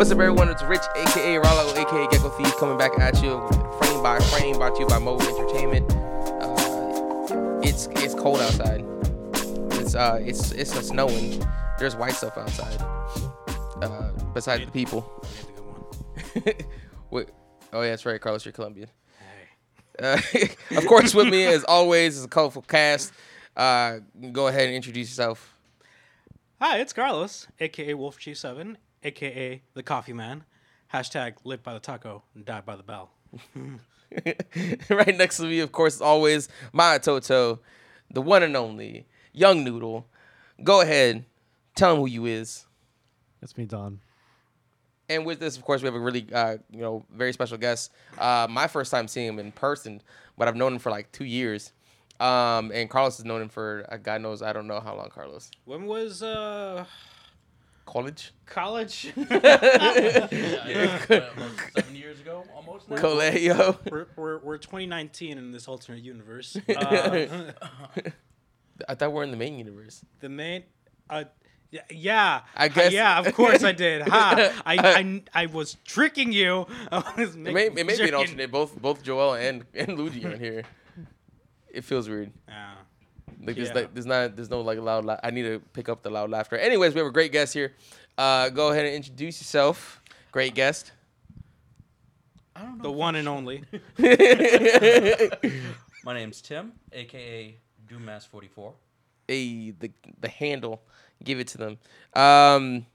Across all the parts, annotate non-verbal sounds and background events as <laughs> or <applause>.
What's up, everyone? It's Rich, aka Rollo, aka Gecko Thief, coming back at you, frame by frame, brought to you by Mobile Entertainment. Uh, it's it's cold outside. It's uh it's it's snowing. There's white stuff outside. Uh, besides the people. Get the good one. Wait, oh yeah, that's right, Carlos, you're Colombian. Hey. Uh, <laughs> of course, with me <laughs> as always is a colorful cast. Uh, go ahead and introduce yourself. Hi, it's Carlos, aka Wolf Chief Seven, aka the Coffee Man. Hashtag live by the taco and die by the bell. <laughs> right next to me, of course, as always, my Toto, the one and only Young Noodle. Go ahead, tell him who you is. It's me, Don. And with this, of course, we have a really, uh, you know, very special guest. Uh, my first time seeing him in person, but I've known him for like two years. Um, and Carlos has known him for uh, God knows I don't know how long. Carlos, When was uh college, college? <laughs> <laughs> Yeah, about seven years ago, almost. Now. colegio. we're, we're we're 2019 in this alternate universe. <laughs> Uh, I thought we're in the main universe. the main, uh, yeah, I guess- yeah, of course I did. Ha! I, I, I was tricking you. I was It may, it may be an alternate. Both both Joel and and Luigi are in here. It feels weird. Yeah. Like there's Yeah. like there's not there's no like loud. La- I need to pick up the loud laughter. Anyways, we have a great guest here. Uh, go ahead and introduce yourself. Great guest. I don't know. The one and sure. only. <laughs> <laughs> My name's Tim, aka Doomass44. a the the handle. Give it to them. Um,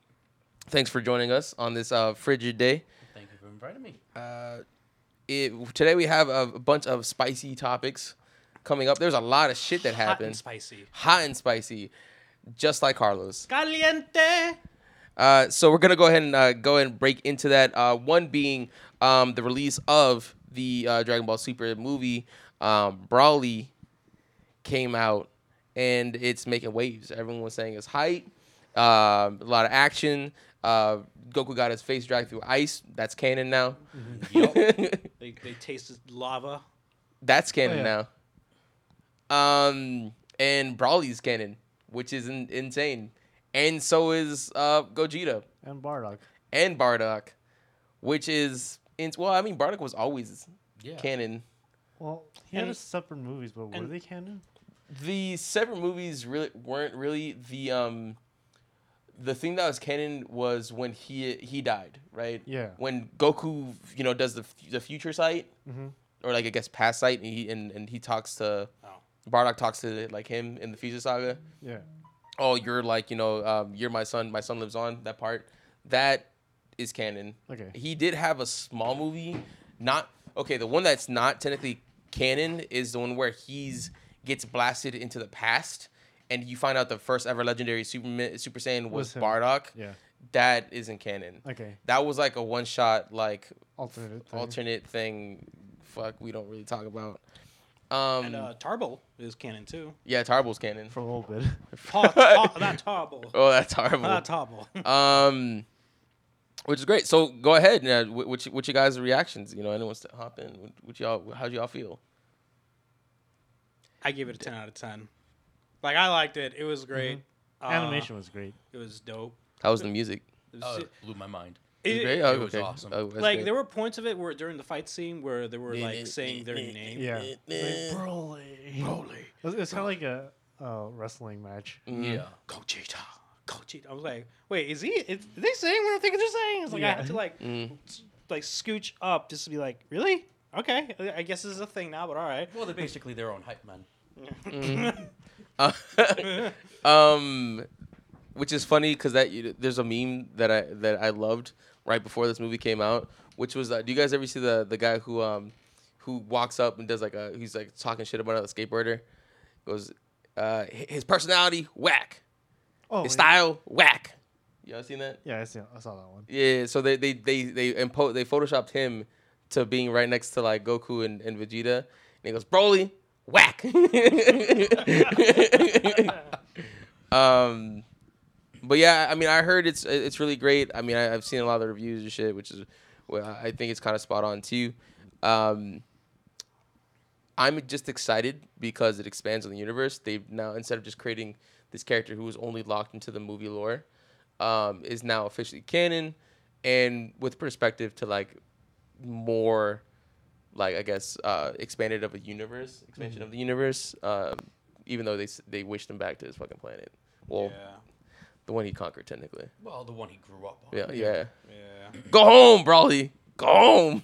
thanks for joining us on this uh, frigid day. Thank you for inviting me. Uh, it, today we have a, a bunch of spicy topics coming up. There's a lot of shit that Hot and spicy. Hot and spicy, just like Carlos. Caliente. Uh, so we're gonna go ahead and uh, go ahead and break into that. Uh, one being um, the release of the uh, Dragon Ball Super movie. Um, Broly came out and it's making waves. Everyone was saying it's hype. Um, a lot of action. Uh, Goku got his face dragged through ice. That's canon now. <laughs> They, they tasted lava. That's canon yeah. now. Um, and Broly's canon, which is in- insane. And so is uh, Gogeta. And Bardock. and Bardock, which is in, well, I mean Bardock was always Yeah. canon. Well, he had And- his separate movies, but were they canon? The separate movies really weren't really the um the thing that was canon was when he he died, right? Yeah. When Goku, you know, does the the future sight Mhm. or like I guess past sight, and he and, and he talks to. Bardock talks to like him in the future saga. Yeah. Oh, you're like you know, um, you're my son. My son lives on. That part that is canon. Okay. He did have a small movie, not okay. The one that's not technically canon is the one where he's gets blasted into the past, and you find out the first ever legendary Superman Super Saiyan was, Was. Bardock. Yeah. That isn't canon. Okay. That was like a one shot like Alternate. Thing. alternate thing. Fuck, we don't really talk about. Um, And uh, Tarble is canon too. yeah, Tarble's canon. For a little bit. <laughs> Ta- ta- not Tarble. <laughs> Oh, that's horrible. Not Tarble. <laughs> Um, which is great. So go ahead. Uh, wh- which which you guys' reactions? You know, anyone wants to hop in? What, what y'all? How'd y'all feel? I give it a 10 out of 10. Like, I liked it. It was great. Uh, Animation was great. It was dope. How was the music? It was- Oh, it blew my mind. Was it it- Oh, it was okay. awesome. Oh, like, great. there were points of it where during the fight scene where they were, like, saying their name. Yeah. Like, Broly. Broly. It's, it's kind of like a uh, wrestling match. Mhm. Yeah. Gogeta. Gogeta. I was like, wait, is he? Is, are they saying what I think they're saying? It's like, I Yeah. had to, like, Mm. like, scooch up just to be like, really? Okay. I I guess this is a thing now, but all right. Well, they're basically their own hype man. Uh, <laughs> <laughs> um, which is funny because that there's a meme that I that I loved right before this movie came out, which was uh, do you guys ever see the the guy who um who walks up and does like a he's like talking shit about a skateboarder, goes uh his personality whack, Oh, his yeah. style whack. You all seen that? Yeah, I, see, I saw that one. Yeah, so they they they they impo- they photoshopped him to being right next to like Goku and, and Vegeta, and he goes Broly whack. <laughs> <laughs> um, but yeah, I mean, I heard it's it's really great. I mean, I, I've seen a lot of the reviews and shit, which is well, I think it's kind of spot on too. Um, I'm just excited because it expands on the universe. They've now instead of just creating this character who was only locked into the movie lore, um, is now officially canon, and with perspective to like more like I guess uh, expanded of a universe, expansion of the universe. Um, even though they they wished him back to his fucking planet. Well, yeah. The one he conquered technically. Well, the one he grew up on. Yeah, yeah. Yeah. Go home, Broly. Go home.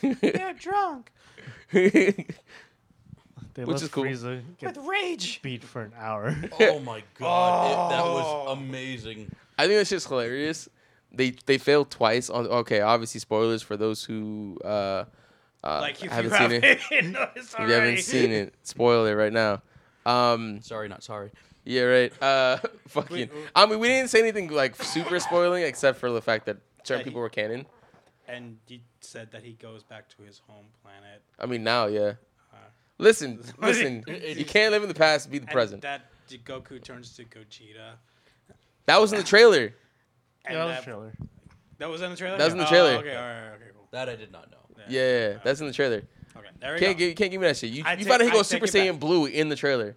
They're drunk <laughs> They Which let is cool. Frieza get with rage. beat for an hour. <laughs> Oh my god, it- that Oh. was amazing. I think that's just hilarious. They they failed twice on. Okay, obviously spoilers for those who uh, uh Like if haven't you seen it. <laughs> haven't noticed If already. you haven't seen it, spoil it right now. Um, Sorry, not sorry. Yeah, right. Uh, <laughs> fucking. I mean, we didn't say anything like super spoiling, except for the fact that certain That he- people were canon. And he said that he goes back to his home planet. I mean, now, yeah. Uh, Listen, <laughs> listen. <laughs> you can't live in the past, be the and present. That Goku turns to Gogeta. That was in the trailer. And yeah, that was that, trailer. that was in the trailer. That was in the Oh, trailer. okay, all right, okay, cool. That I did not know. Yeah, that's in the trailer. Okay, there we Can't go. give, can't give me that shit. You, I you take- found out he I goes take Super it back. Saiyan Blue in the trailer.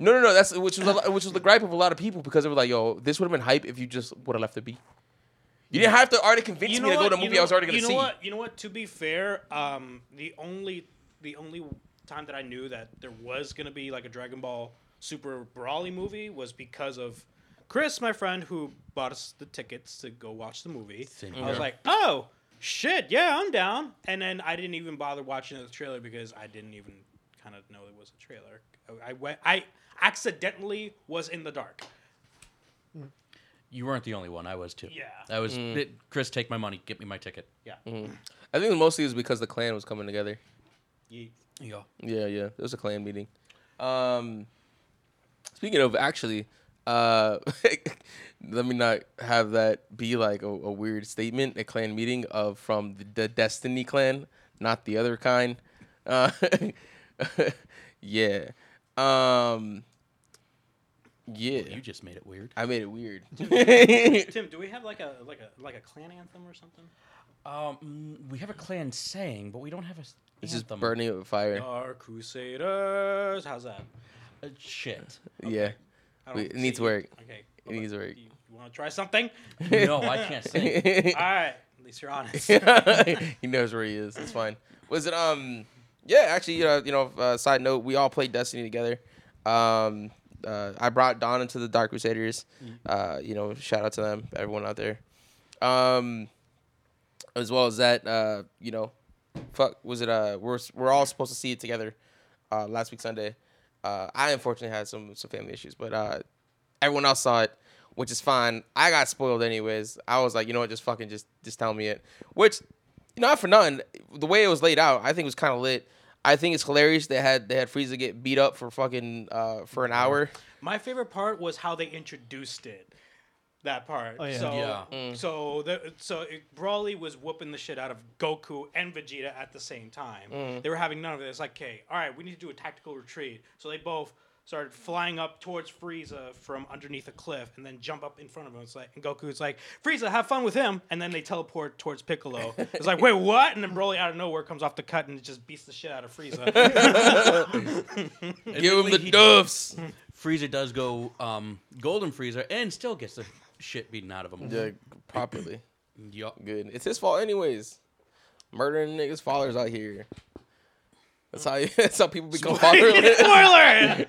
No, no, no. That's which was a, which was the gripe of a lot of people because they were like, "Yo, this would have been hype if you just would have left it be." You didn't have to already convince You me know to go to a You movie know- I was already gonna see. you know see. What? You know what? To be fair, um, the only the only time that I knew that there was gonna be like a Dragon Ball Super Broly movie was because of Chris, my friend, who bought us the tickets to go watch the movie. Same I was like, oh shit, yeah, I'm down. And then I didn't even bother watching the trailer because I didn't even kind of know it was a trailer. I- I went, I accidentally was in the dark. You weren't the only one. I was too. Yeah. I was. Mm. it- Chris, take my money. Get me my ticket. Yeah. I think mostly it was because the clan was coming together. Ye- Yeah. Yeah, yeah. It was a clan meeting. Um, speaking of, actually, uh, <laughs> let me not have that be like a, a weird statement. A clan meeting of from the, the Destiny clan, not the other kind. Uh, <laughs> yeah. Um, yeah. You just made it weird. I made it weird. <laughs> Tim, do we have like a like a like a clan anthem or something? Um, we have a clan saying, but we don't have a. it's just anthem. burning with fire. Our Crusaders. How's that? Uh, shit. Yeah. I Wait, it needs work. Okay. It needs work. You, want to try something? no, I can't sing. <laughs> All right. At least you're honest. <laughs> he knows where he is. It's fine. Was it um? Yeah, actually, you know, you know. Uh, side note: we all played Destiny together. Um, uh, I brought Don into the Dark Crusaders. Uh, you know, shout out to them, everyone out there. Um, as well as that, uh, you know, fuck, was it? Uh, we're we're all supposed to see it together. Uh, last week Sunday. Uh, I unfortunately had some some family issues, but uh, everyone else saw it, which is fine. I got spoiled anyways. I was like, you know what, just fucking just just tell me it. Which, not for none, the way it was laid out, I think was kind of lit. I think it's hilarious. They had they had Frieza get beat up for fucking uh for an hour. My favorite part was how they introduced it. That part. Oh, yeah. So, Yeah. Mm. so the so it, Broly was whooping the shit out of Goku and Vegeta at the same time. Mm. They were having none of it. It's like, okay, all right, we need to do a tactical retreat. So they both started flying up towards Frieza from underneath a cliff, and then jump up in front of him. It's like, and Goku's like, Frieza, have fun with him. And then they teleport towards Piccolo. It's like, wait, what? And then Broly out of nowhere comes off the cut and just beats the shit out of Frieza. <laughs> Give him the he- duffs. <laughs> Frieza does go um, Golden Frieza and still gets the shit beaten out of him. yeah, properly. Yup. Good. It's his fault anyways. Murdering niggas' fathers out here. That's how <laughs> that's how people become fatherless. <laughs> Spoiler!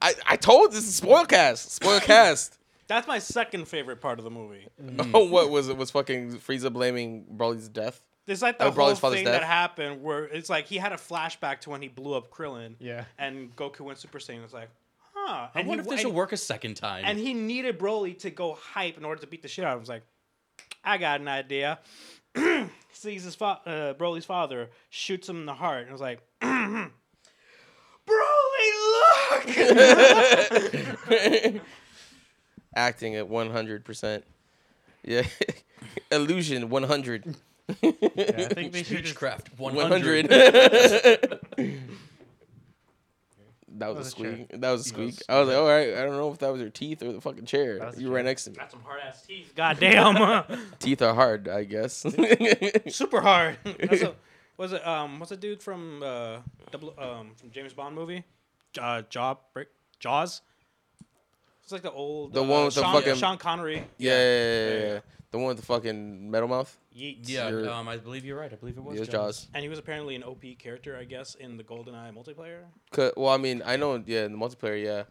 I, I told this is spoil cast. Spoil cast. That's my second favorite part of the movie. <laughs> Oh, what was it? Was fucking Frieza blaming Broly's death? It's like the Oh, whole Broly's father's thing death? that happened where it's like he had a flashback to when he blew up Krillin. Yeah. And Goku went Super Saiyan. It's like, huh. I And wonder he, if this and, will work a second time. And he needed Broly to go hype in order to beat the shit out of him. I was like, I got an idea. <clears throat> Sees his fa- uh, Broly's father, shoots him in the heart, and I was like, <clears throat> Broly, look! <laughs> Acting at one hundred percent. Yeah. <laughs> Illusion one hundred. Yeah, I think they should <laughs> just. Speechcraft 100. hundred. That was a was a chair. squeak. That was a squeak. was- I was like, all right. I don't know if that was your teeth or the fucking chair. That was the You were right next to me. Got some hard ass teeth. Goddamn. <laughs> Teeth are hard, I guess. <laughs> Super hard. That's a, <laughs> was it um what's the dude from uh double um from James Bond movie? Uh Jaw break Jaws? It's like the old. The uh, one with the fucking- Sean Connery. Yeah, yeah, yeah, yeah, yeah, yeah. yeah. The one with the fucking metal mouth. Yeet. Yeah, You're- um, I believe you're right. I believe it was Yeah, it's Jaws. Jaws. And he was apparently an OP character, I guess, in the GoldenEye multiplayer. 'Cause- Well, I mean, I know, yeah, in the multiplayer, yeah.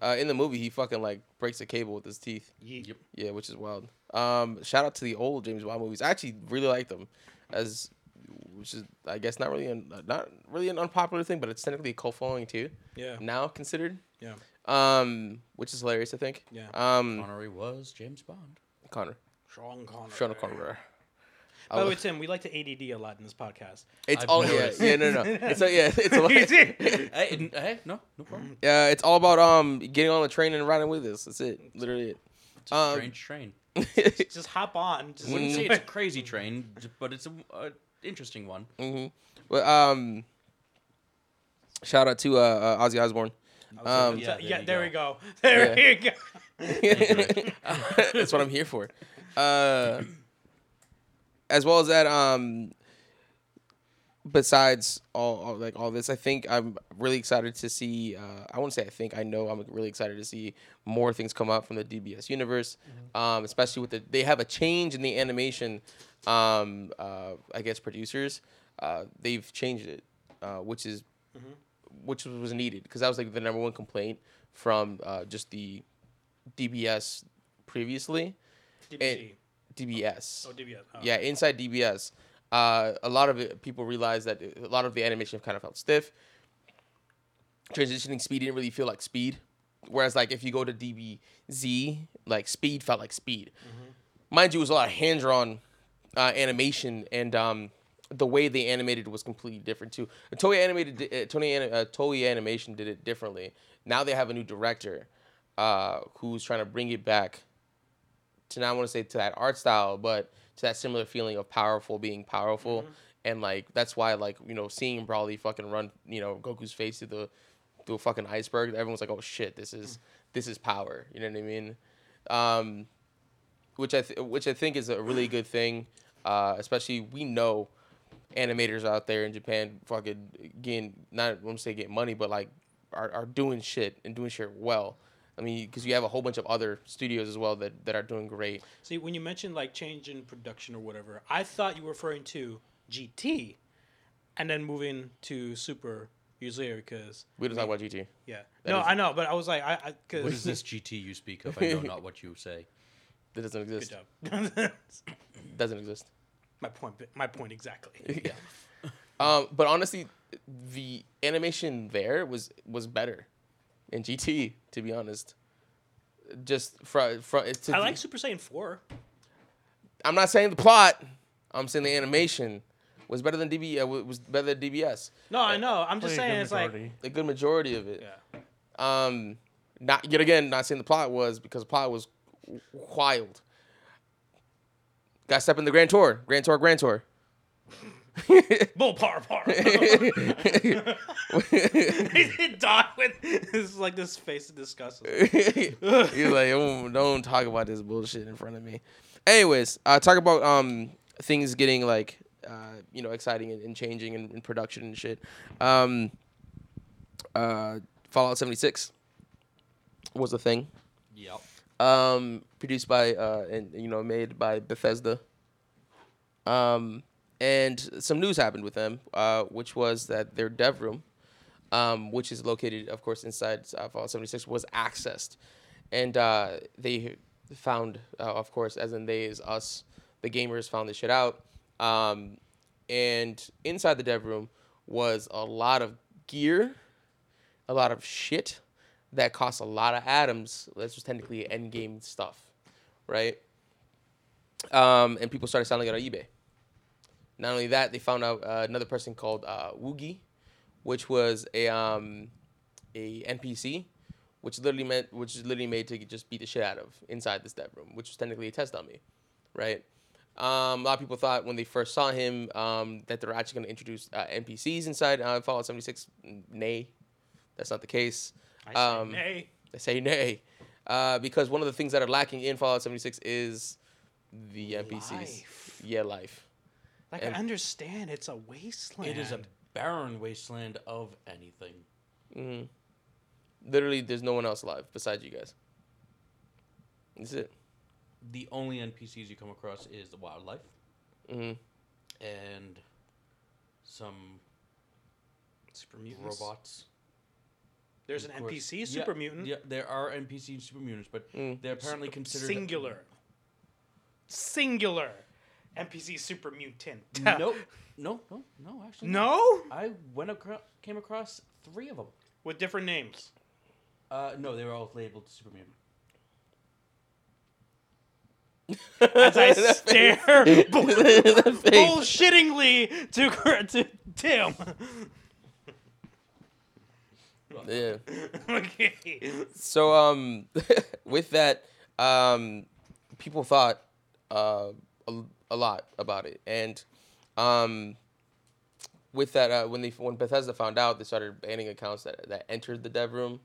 Uh, in the movie, he fucking like breaks a cable with his teeth. Yeet. Yep. Yeah, which is wild. Um, shout out to the old James Bond movies. I actually really like them, as which is I guess not really an, not really an unpopular thing, but it's technically a cult following too. Yeah. Now considered. Yeah. Um, which is hilarious, I think. Yeah. Um, Connery was James Bond. Connor, Sean Connery. Sean Connery. By the way, Tim, we like to ADD a lot in this podcast. It's I've all yeah, noticed. yeah, no, no. <laughs> It's a, yeah, it's a, <laughs> Hey, hey, no, no problem. yeah, it's all about um getting on the train and riding with us. That's it, literally it. It's a Um, strange train. <laughs> Just hop on. Just Wouldn't say it's a crazy train, but it's a, a interesting one. hmm But um, shout out to uh, uh Ozzy Osbourne. Um, yeah, Yeah, there there, you we go. <laughs> go. There Yeah. you go. <laughs> That's what I'm here for. Uh, as well as that, um, besides all, all like all this, I think I'm really excited to see. Uh, I won't say I think I know. I'm really excited to see more things come up from the DBS universe, um, especially with the they have a change in the animation. Um, uh, I guess producers, uh, they've changed it, uh, which is which was needed because that was like the number one complaint from uh, just the DBS previously. DBC. DBS. oh, DBS. Oh. Yeah, inside DBS, uh, a lot of it, people realized that a lot of the animation kind of felt stiff. Transitioning speed didn't really feel like speed, whereas like if you go to DBZ, like speed felt like speed. Mind you, it was a lot of hand drawn uh, animation, and um, the way they animated was completely different too. Toei animated, uh, Ani- uh, Toei Animation did it differently. Now they have a new director uh, who's trying to bring it back to not want to say to that art style, but to that similar feeling of powerful being powerful. And like that's why like you know seeing Broly fucking run you know Goku's face through the through a fucking iceberg, everyone's like, oh shit, this is this is power. You know what I mean? Um, which I th- which I think is a really good thing. Uh, especially we know animators out there in Japan fucking getting not I won't say getting money, but like are, are doing shit and doing shit well. I mean, because you have a whole bunch of other studios as well that, that are doing great. See, when you mentioned like change in production or whatever, I thought you were referring to GT, and then moving to Super years later because We don't talk about GT. yeah. That no, is- I know, but I was like, I What is because this GT you speak of? I know not <laughs> what you say. That doesn't good exist. job. <laughs> Doesn't exist. My point. My point exactly. <laughs> Yeah. um, but honestly, the animation there was was better in GT. To be honest, just from from to I like Super Saiyan Four. I'm not saying the plot. I'm saying the animation was better than DB. Uh, was better than DBS. No, I know. I'm just Probably saying good it's like. A good majority of it. yeah. Um, not yet again. Not saying the plot was because the plot was wild. Got to step in the Grand Tour. Grand Tour. Grand Tour. <laughs> Bull par par. <laughs> He died with this is like this face of disgust. <laughs> He's like, "Oh, don't talk about this bullshit in front of me. Anyways, uh, talk about um things getting like uh you know exciting and, and changing in, in production and shit. Um, uh, Fallout seventy six was a thing. Yep. Um, produced by uh and you know made by Bethesda. Um, and some news happened with them, uh, which was that their dev room, um, which is located, of course, inside uh, Fallout 76, was accessed, and uh, they found, uh, of course, as in they is us, the gamers found this shit out, um, and inside the dev room was a lot of gear, a lot of shit that costs a lot of atoms. That's just technically end game stuff, right? Um, and people started selling it on eBay. Not only that, they found out uh, another person called uh, Woogie, which was a um, a NPC, which literally meant which is literally made to just beat the shit out of inside this dev room, which was technically a test dummy, right? Um, a lot of people thought when they first saw him um, that they were actually going to introduce uh, NPCs inside uh, Fallout 76. Nay, that's not the case. I say Um, nay. I say nay, uh, because one of the things that are lacking in Fallout 76 is the NPCs. Life. Yeah, life. Like and- I understand, it's a wasteland. It is a barren wasteland of anything. hmm Literally, there's no one else alive besides you guys. That's it. The only NPCs you come across is the wildlife hmm and some Super mutants. robots. There's an Of course. NPC Yeah, super mutant. Yeah, there are NPC super mutants, but Mm. they're apparently considered Singular. Singular. NPC super mutant. <laughs> Nope. No, no, no. Actually, No? I went across, came across three of them. With different names. Uh, no, they were all labeled super mutant. As I <laughs> stare <laughs> bull- bullshittingly to, to Tim. Yeah. <laughs> okay. So um, <laughs> with that, um, people thought uh, a, a lot about it, and um, with that, uh, when they when Bethesda found out, they started banning accounts that that entered the dev room.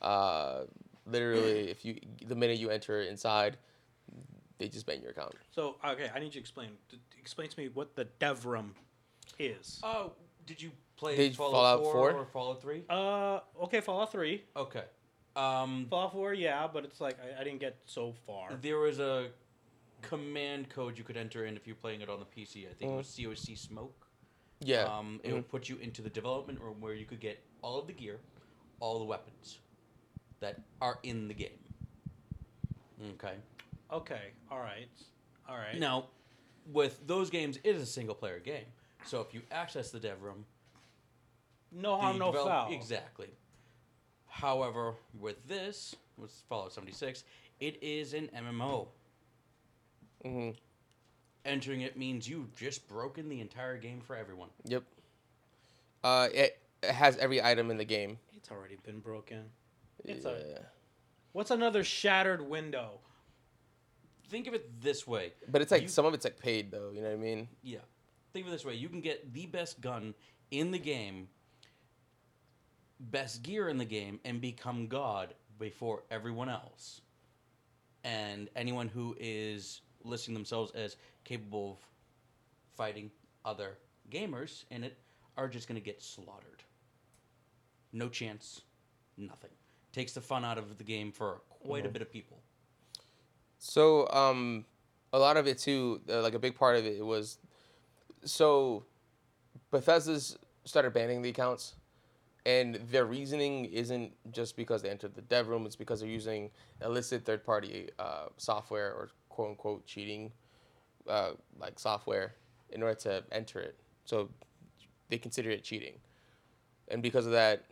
Uh, literally, <clears throat> if you the minute you enter inside, they just ban your account. So, okay, I need you to explain. D- Explain to me what the dev room is. Oh, did you play Did Fallout, Fallout 4, 4? or Fallout 3? Uh, okay, Fallout 3. Okay. Um, Fallout 4, yeah, but it's like I, I didn't get so far. there was a command code you could enter in if you're playing it on the PC. I think it was COC Smoke. Yeah. Um, it would put you into the development room where you could get all of the gear, all the weapons that are in the game. Okay. Okay, all right, all right. Now, with those games, it is a single player game. So if you access the dev room, no the harm, no develop- foul. Exactly. However, with this, with Fallout 76, it is an MMO. Mm-hmm. Entering it means you've just broken the entire game for everyone. Yep. Uh, it, it has every item in the game. It's already been broken. It's a- Yeah. What's another shattered window? Think of it this way. But it's like You- some of it's like paid though. You know what I mean? Yeah. Think of it this way. You can get the best gun in the game, best gear in the game, and become God before everyone else. And anyone who is listing themselves as capable of fighting other gamers in it are just going to get slaughtered. No chance, nothing. Takes the fun out of the game for quite a bit of people. So, um, a lot of it too, uh, like a big part of it was, so Bethesda's started banning the accounts, and their reasoning isn't just because they entered the dev room; it's because they're using illicit third-party uh, software or quote unquote cheating, uh, like software, in order to enter it. So they consider it cheating, and because of that,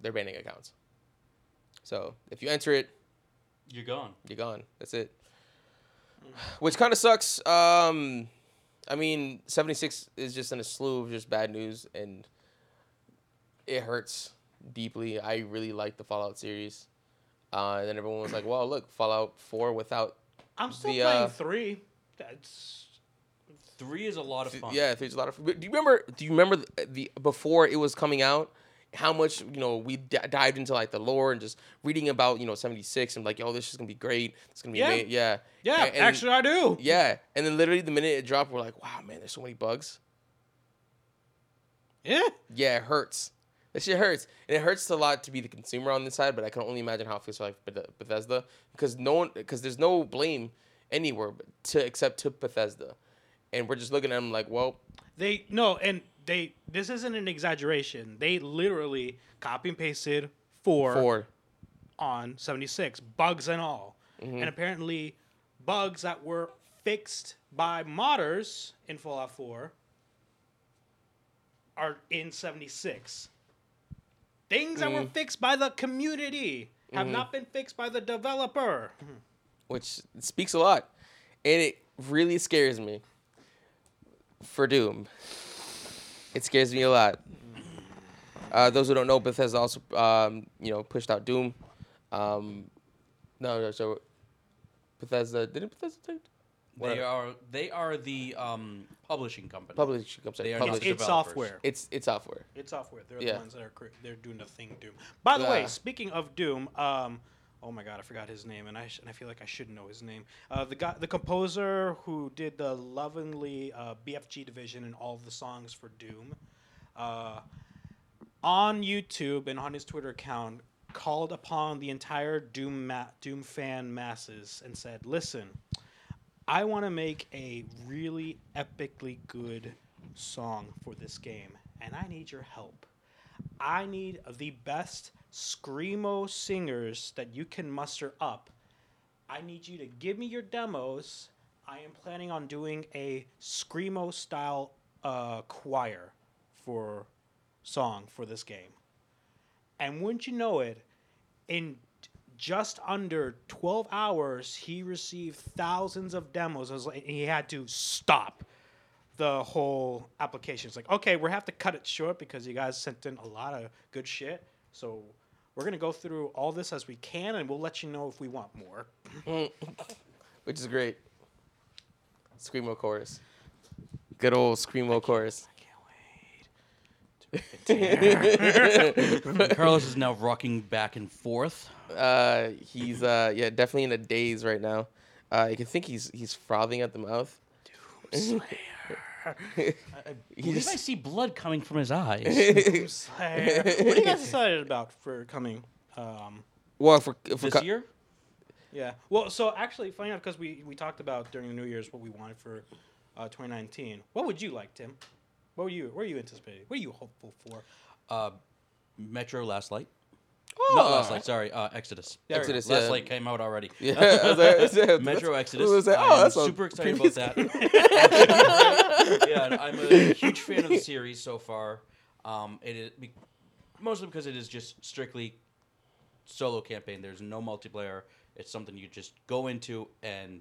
they're banning accounts. So if you enter it, You're gone. you're gone. That's it. <sighs> Which kind of sucks. Um, I mean, 76 is just in a slew of just bad news, and it hurts deeply. I really like the Fallout series. Uh, and then everyone was like, well, look, Fallout 4 without. I'm still The, playing uh, three. That's Three is a lot of fun. Yeah, there's a lot of. Fun. Do you remember? Do you remember the, the before it was coming out? How much you know we d- dived into like the lore and just reading about you know 76 and like oh this is gonna be great it's gonna be Yeah. ama- yeah yeah. A- and- actually, I do. Yeah, and then literally the minute it dropped, we're like, wow, man, there's so many bugs. Yeah. Yeah, it hurts. That shit hurts, and it hurts a lot to be the consumer on this side. But I can only imagine how it feels for like Beth- Bethesda, because no one, because there's no blame anywhere to except to Bethesda, and we're just looking at them like, well, They no, and they. This isn't an exaggeration. They literally copy and pasted four, for on seventy six, bugs and all, Mm-hmm. and apparently, bugs that were fixed by modders in Fallout Four are in seventy six. Things that Mm. were fixed by the community have Mm-hmm. not been fixed by the developer. which speaks a lot, and it really scares me. For Doom, it scares me a lot. Uh, those who don't know, Bethesda also, um, you know, pushed out Doom. Um, no, no, so Bethesda didn't Bethesda take They Whatever. are they are the um, publishing company. publish? I'm sorry, They are publish. not It's software. It's it's software. It's software. They're Yeah. the ones that are cre- they're doing the thing Doom. By the way, speaking of Doom, um, oh my god, I forgot his name, and I sh- and I feel like I should know his name. Uh, the guy, the composer who did the lovingly uh, BFG division and all the songs for Doom, uh, on YouTube and on his Twitter account, called upon the entire Doom ma- Doom fan masses and said, "Listen, I want to make a really epically good song for this game, and I need your help. I need the best screamo singers that you can muster up. I need you to give me your demos. I am planning on doing a screamo style uh, choir for song for this game. And wouldn't you know it, in just under 12 hours, he received thousands of demos. Was like, he had to stop the whole application. It's like, okay, we have to cut it short because you guys sent in a lot of good shit. So we're gonna go through all this as we can, and we'll let you know if we want more. <laughs> which is great. Screamo chorus. Good old Screamo chorus. I can't wait. Carlos is now rocking back and forth. Uh, he's uh, yeah, definitely in a daze right now. Uh, you can think he's he's frothing at the mouth. <laughs> I, I believe just- I see blood coming from his eyes. <laughs> Slayer. what are you guys <laughs> excited about for coming? Um, well, for, for this co- year? yeah. Well, so actually, funny enough, because we we talked about during the New Year's what we wanted for uh, 2019. What would you like, Tim? What were you? What are you anticipating? What are you hopeful for? Uh, Metro Last Light. Oh, Not Last Light, sorry. Uh, Exodus. There we go. Exodus, Last yeah. Light came out already. <laughs> Yeah, I was like, Metro Exodus. I was like, oh, that's a super excited about that. <laughs> <laughs> yeah, I'm a huge fan of the series so far. Um, it is be- mostly because it is just strictly solo campaign. There's no multiplayer. It's something you just go into and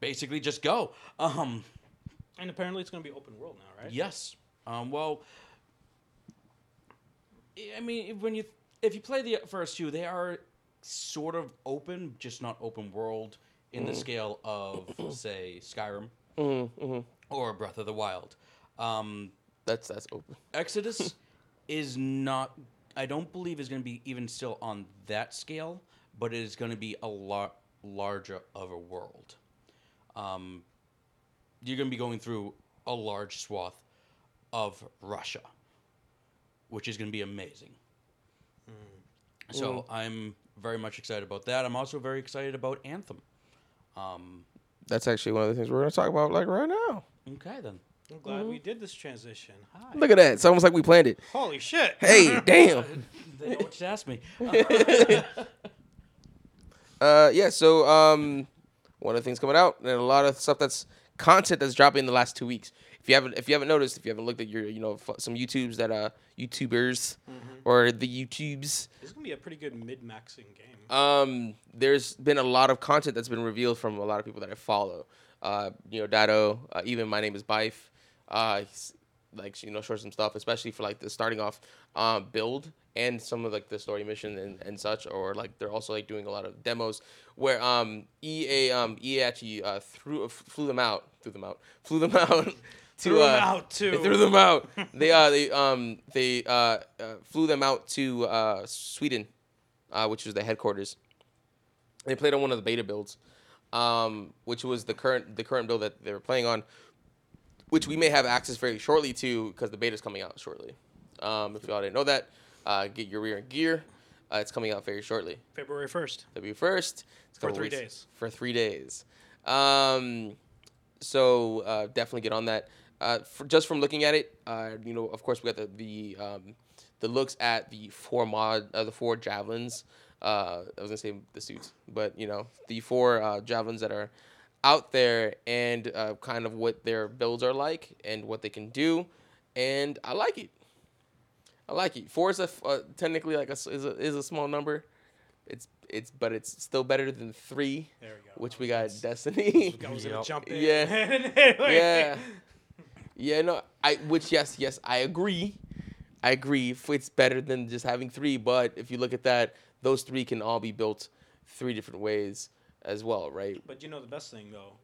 basically just go. Um, And apparently, it's going to be open world now, right? Yes. Um, well, I mean, when you if you play the first two, they are sort of open, just not open world in the scale of <coughs> say Skyrim Mhm, mhm. or Breath of the Wild. Um, That's that's open. Exodus <laughs> is not. I don't believe is going to be even still on that scale, but it is going to be a lot larger of a world. Um, you're going to be going through a large swath of Russia, which is going to be amazing. So I'm very much excited about that. I'm also very excited about Anthem. Um, That's actually one of the things we're gonna talk about like right now. okay then. I'm glad we did this transition. Hi. Look at that. It's almost like we planned it. Holy shit. Hey, <laughs> damn. <laughs> They know what to ask me. <laughs> Uh, yeah. So um, one of the things coming out and a lot of stuff that's content that's dropping in the last two weeks. If you haven't, if you haven't noticed, if you haven't looked at your, you know, f- some YouTubes that uh YouTubers or the YouTubes, This is going to be a pretty good min maxing game. um, there's been a lot of content that's been revealed from a lot of people that I follow. Uh, you know, Datto, uh, even my name is Byf. Uh, he's, like you know, short some stuff, especially for like the starting off um, build and some of like the story mission and, and such. Or like they're also like doing a lot of demos where um, EA um, EA actually uh, threw flew them out, threw them out, <laughs> flew them out. To, Threw uh, out, too. They <laughs> threw them out. <laughs> they uh they um they uh, uh flew them out to uh Sweden, uh, which was the headquarters. They played on one of the beta builds, um, which was the current the current build that they were playing on, which we may have access very shortly to because the beta's coming out shortly. Um, if y'all didn't know that, uh, get your rear in gear. Uh, it's coming out very shortly. February 1st. February first. It's For three days. For three days. Um, so uh, definitely get on that. Uh, for, just from looking at it, uh, you know, of course, we got the the um, the looks at the four mod uh, the four javelins. Uh, I was gonna say the suits, but you know, the four uh, javelins that are out there and uh, kind of what their builds are like and what they can do, and I like it. I like it. Four is a f- uh, technically like a s- is a is a small number. It's it's but it's still better than three, There we go. which we got Destiny. I was going Yep. to jump in. Yeah. <laughs> yeah, <laughs> yeah. No, I which yes yes I agree. I agree. If It's better than just having three, but if you look at that, those three can all be built three different ways as well, right? But you know the best thing, though?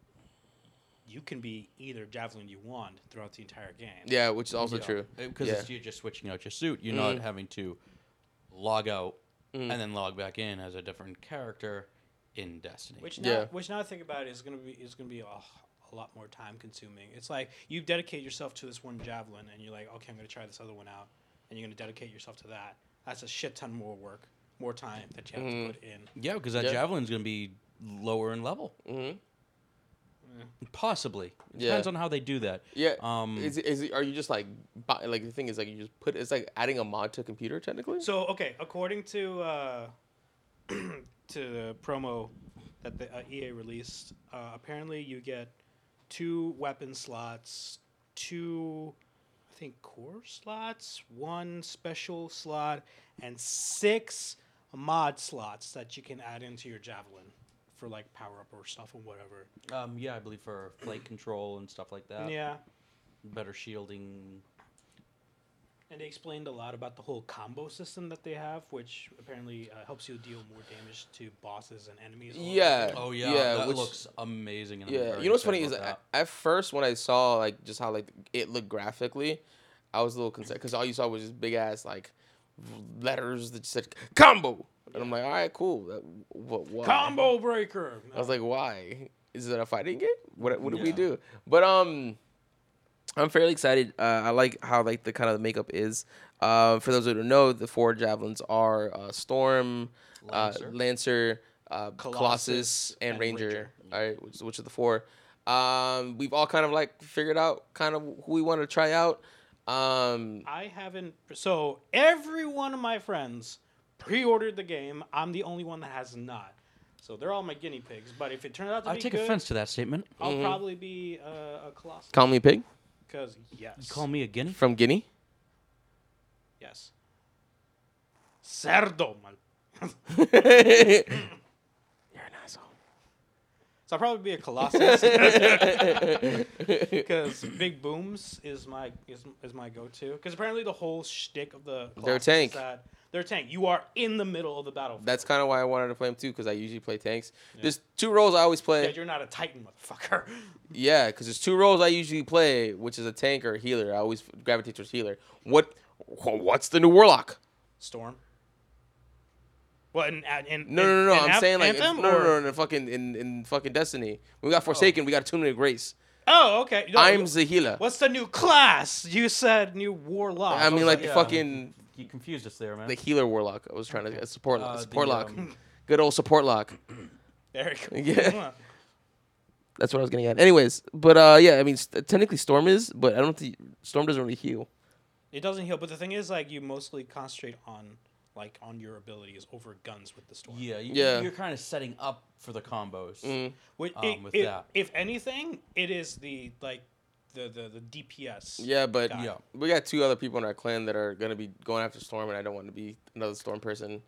You can be either javelin you want throughout the entire game. Yeah, which is also Yeah. true. Because yeah. you're just switching out your suit. You're Mhm. not having to log out Mhm. and then log back in as a different character in Destiny. Which now, Yeah. which now I think about it is gonna be is gonna be a, a lot more time consuming. It's like you dedicate yourself to this one javelin, and you're like, okay, I'm gonna try this other one out, and you're gonna dedicate yourself to that. That's a shit ton more work, more time that you have Mhm. to put in. Yeah, because that Yeah. javelin's going to be lower in level. hmm Possibly. It Yeah. Depends on how they do that. Yeah. Um, is it, is it, are you just like bu- like the thing is like you just put it's like adding a mod to a computer technically? So okay, according to uh, <clears throat> to the promo that the uh, EA released, uh, apparently you get two weapon slots, two I think core slots, one special slot, and six mod slots that you can add into your javelin for like power up or stuff or whatever. um, yeah, I believe for <clears throat> flight control and stuff like that. yeah. Better shielding. And they explained a lot about the whole combo system that they have, which apparently uh, helps you deal more damage to bosses and enemies. Yeah. Oh yeah, Yeah, that which- looks amazing. And Yeah, you know what's funny is about at, at first when I saw like just how like it looked graphically, I was a little concerned because all you saw was just big ass like letters that said combo, and I'm like, all right, cool. That, what, why? Combo breaker. I was like, why? Is it a fighting game? What what did we do? But um, I'm fairly excited. Uh, I like how like the kind of the makeup is. Uh, for those who don't know, the four javelins are uh, Storm, Lancer. uh, Lancer, uh, Colossus, Colossus, and, and Ranger. Ranger. All right, which, which are the four. Um, we've all kind of like figured out kind of who we want to try out. Um, I haven't. So every one of my friends pre-ordered the game. I'm the only one that has not. So they're all my guinea pigs. But if it turns out to be, I be take good, offense to that statement. I'll Mhm. probably be uh, a Colossus. call me a pig Because yes, You call me a guinea? from Guinea. yes. Cerdo, man. <laughs> You're an asshole. So I'll probably be a Colossus. <laughs> Because Big Booms is my is, is my go-to. Because apparently the whole shtick of the They're tank. Is that they're tank. You are in the middle of the battlefield. That's kind of why I wanted to play him too, because I usually play tanks. There's two roles I always play. Yeah, you're not a Titan, motherfucker. <laughs> Yeah, because there's two roles I usually play, which is a tank or a healer. I always gravitate towards healer. What? What's the new warlock? Storm. What in, in, No, no, no, no. I'm saying like Anthem, no, no, no, no, fucking in, in fucking Destiny. We got oh. Forsaken. We got Attunement of Grace. Oh, okay. I'm the healer. What's the new class? You said new warlock. I mean, like yeah. fucking You confused us there, man. the healer warlock. I was trying to a support Uh, a support the, lock. um, <laughs> Good old support lock. <clears throat> very cool. <laughs> Yeah. That's what I was getting at. Anyways, but uh, yeah, I mean, st- technically Storm is, but I don't think Storm doesn't really heal. It doesn't heal, but the thing is, like, you mostly concentrate on like on your abilities over guns with the storm. yeah, you, Yeah. you're kind of setting up for the combos. Mm. Um, it- with it- that. if anything, it is the like the the, the DPS. Yeah, but guy. Yeah. we got two other people in our clan that are gonna be going after Storm, and I don't want to be another Storm person.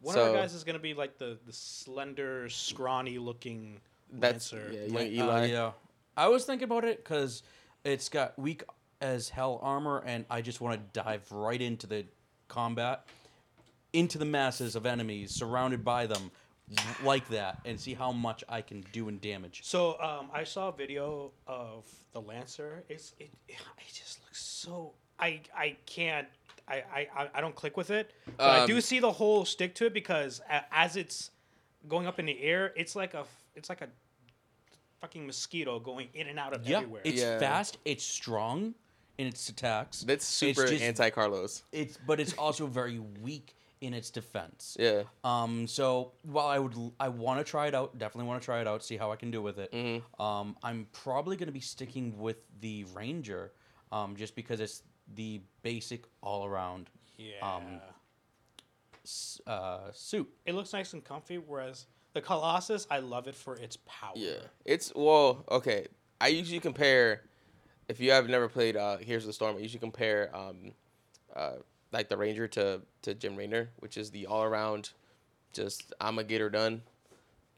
One so of our guys is gonna be like the the slender, scrawny looking that's Lancer. yeah, young Like, Uh, yeah, I was thinking about it because it's got weak as hell armor, and I just want to dive right into the combat, into the masses of enemies, surrounded by them, like that, and see how much I can do in damage. So um, I saw a video of the Lancer. It's it, it just looks so. I I can't. I, I, I- I don't click with it. But I do Um, see the whole stick to it because as it's going up in the air, it's like a f- it's like a fucking mosquito going in and out of Yeah, everywhere. it's Yeah. fast, it's strong in its attacks. That's It's super just- anti Carlos. It's but it's also very weak in its defense. Yeah. Um, so while I would, I want to try it out. Definitely want to try it out. See how I can do with it. Mhm. Um, I'm probably going to be sticking with the Ranger, um, just because it's the basic all around yeah. um, uh, suit. it looks nice and comfy. Whereas the Colossus, I love it for its power. Yeah. It's well, okay. I usually compare if you have never played uh Heroes of the Storm, I usually compare um uh like the Ranger to to Jim Raynor, which is the all around just I'm a get her done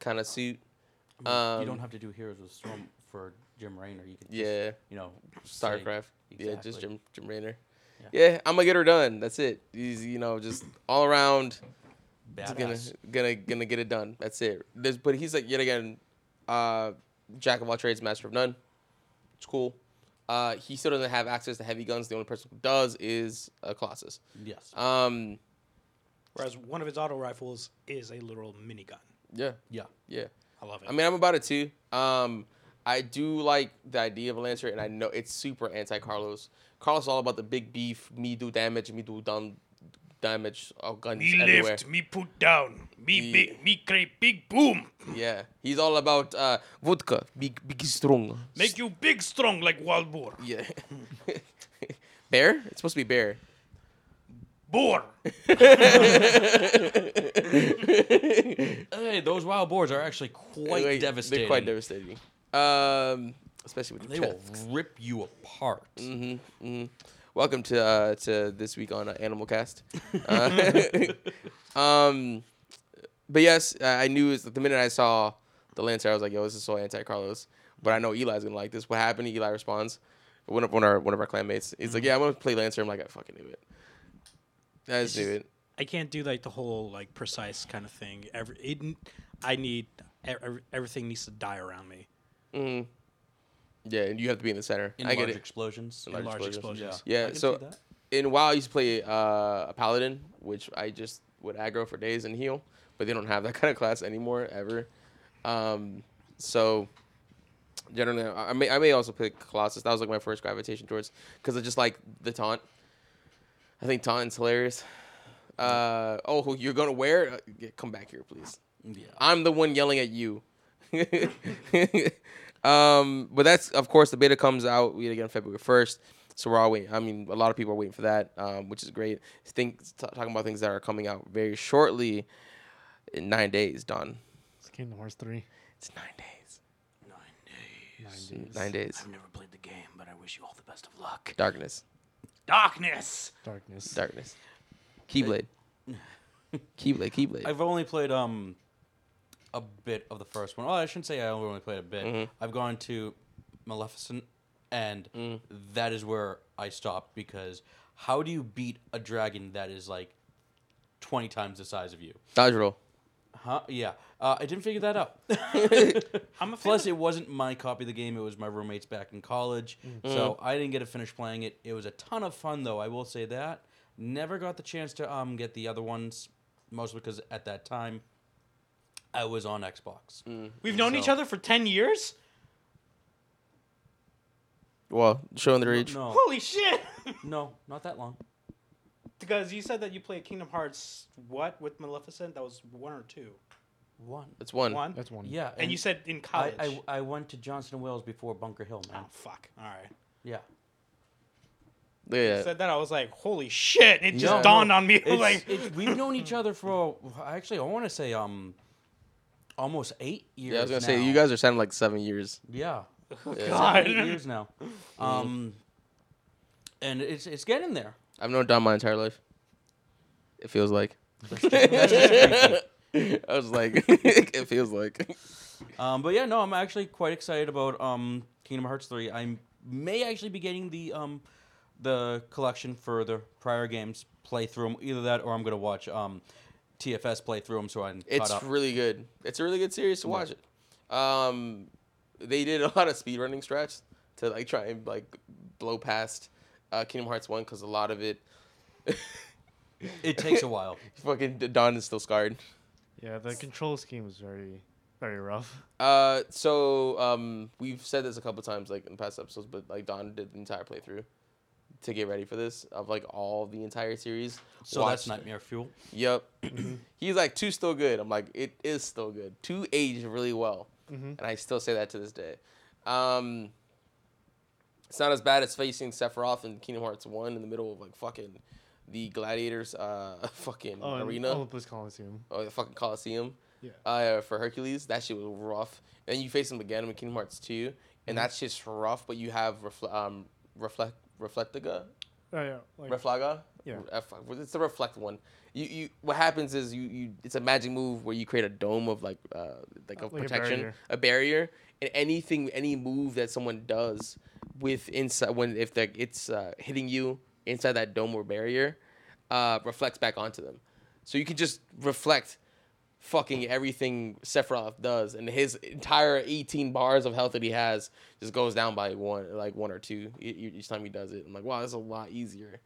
kind of suit. Um, you don't have to do Heroes of Storm for Jim Raynor. You can just, Yeah. you know, StarCraft. Yeah, just Jim Jim Raynor. Yeah. Yeah, I'm gonna get her done. That's it. He's you know just all around He's gonna gonna gonna get it done. That's it. There's, but he's like yet again, uh, jack of all trades, master of none. It's cool. Uh, he still doesn't have access to heavy guns. The only person who does is uh, Colossus. Yes. Um, Whereas one of his auto rifles is a literal minigun. yeah, yeah. yeah. I love it. I mean, I'm about it too. Um, I do like the idea of a Lancer, and I know it's super anti Carlos. Carlos is all about the big beef, me do damage, me do done damage of guns Me everywhere. lift, me put down, me He- big, me create big boom. Yeah, he's all about uh, vodka, big, big, strong. Make you big strong like wild boar. Yeah. <laughs> bear? It's supposed to be bear. Boar. Hey, those wild boars are actually quite Wait, devastating. They're quite devastating. Um, especially with They the will rip you apart. Mm-hmm, Welcome to uh, to this week on uh, Animal Cast. <laughs> Uh, <laughs> um, but yes, I knew it was, the minute I saw the Lancer, I was like, "Yo, this is so anti Carlos." But I know Eli's gonna like this. What happened? Eli responds. One of one of our one of our clanmates. He's like, "Yeah, I'm gonna play Lancer." I'm like, "I fucking knew it. I just knew it." I can't do like the whole like precise kind of thing. Every it, I need everything needs to die around me. Mm. Yeah, and you have to be in the center. In I get it. explosions. In Large, large explosions. Yeah. Yeah, can so- in WoW, I used to play uh, a paladin, which I just would aggro for days and heal, but they don't have that <laughs> kind of class anymore ever. Um, so generally, I may I may also play Colossus. That was like my first gravitation towards because I just like the taunt. I think taunt's hilarious. Uh, oh, you're gonna wear? Uh, yeah, Come back here, please. Yeah. I'm the one yelling at you. <laughs> <laughs> um, but that's of course the beta comes out we again February first, so we're all waiting. I mean, a lot of people are waiting for that, um, which is great. Think t- talking about things that are coming out very shortly, in nine days. Done. It's Kingdom Hearts 3. It's nine days. Nine days. Nine days. Nine days. I've never played the game, but I wish you all the best of luck. Darkness. Darkness. Darkness. Darkness. Keyblade. <laughs> Keyblade. Keyblade. I've only played um a bit of the first one. Oh, I shouldn't say I only played a bit. Mhm. I've gone to Maleficent, and Mm. that is where I stopped because how do you beat a dragon that is like twenty times the size of you? Dodge roll. Huh? Yeah, uh, I didn't figure that out. <laughs> <laughs> I'm a Plus, of- it wasn't my copy of the game; it was my roommate's back in college, so I didn't get to finish playing it. It was a ton of fun, though. I will say that. Never got the chance to um get the other ones, mostly because at that time I was on Xbox. We've known each other for ten years. Well, showing their age. No, Holy shit! <laughs> no, not that long. because you said that you played Kingdom Hearts what with Maleficent? That was one or two. One. That's one. One. That's one. Yeah, And you said in I, college. I I went to Johnson and Wales before Bunker Hill, man. oh fuck! All right. Yeah. Yeah. You said that I was like, holy shit! It just No, dawned no, on me. <laughs> It's, like, it's, we've known each other for actually I want to say um almost eight years. Yeah, I was gonna now. say you guys are sounding like seven years. Yeah. <laughs> Yeah. God. Eight years now. Um, and it's it's getting there. I've known Don my entire life. It feels like. That's just creepy. <laughs> I was like, <laughs> it feels like. Um, but yeah, no, I'm actually quite excited about um Kingdom Hearts three. I may actually be getting the um the collection for the prior games, play through them. Either that, or I'm gonna watch um TFS play through them so I'm It's up. really good. It's a really good series to watch it. Um, they did a <laughs> lot of speed running strats to like try and like blow past uh, Kingdom Hearts one because a lot of it, <laughs> it takes a while. <laughs> fucking Don is still scarred. Yeah, the control scheme was very, very rough. Uh, so um, we've said this a couple times like in past episodes, but like Don did the entire playthrough to get ready for this of like all the entire series. So Watched- that's nightmare fuel. Yep. <clears throat> He's like two still good. I'm like it is still good. Two aged really well, Mhm. and I still say that to this day. Um, it's not as bad as facing Sephiroth in Kingdom Hearts one in the middle of like fucking the gladiators uh <laughs> fucking Oh, arena Olympus Coliseum. or the fucking Coliseum Yeah. uh for Hercules. That shit was rough. And you face him again in Kingdom Hearts two, and that's just rough. But you have refle- um reflect reflectiga Oh yeah. Like, Reflega? Yeah. F- it's the reflect one. You you what happens is you you it's a magic move where you create a dome of like uh like of Like a protection, barrier. a barrier, and anything any move that someone does with inside when if like it's uh, hitting you inside that dome or barrier, uh reflects back onto them. So you can just reflect fucking everything Sephiroth does, and his entire 18 bars of health that he has just goes down by one, like one or two each time he does it. I'm like, wow, that's a lot easier.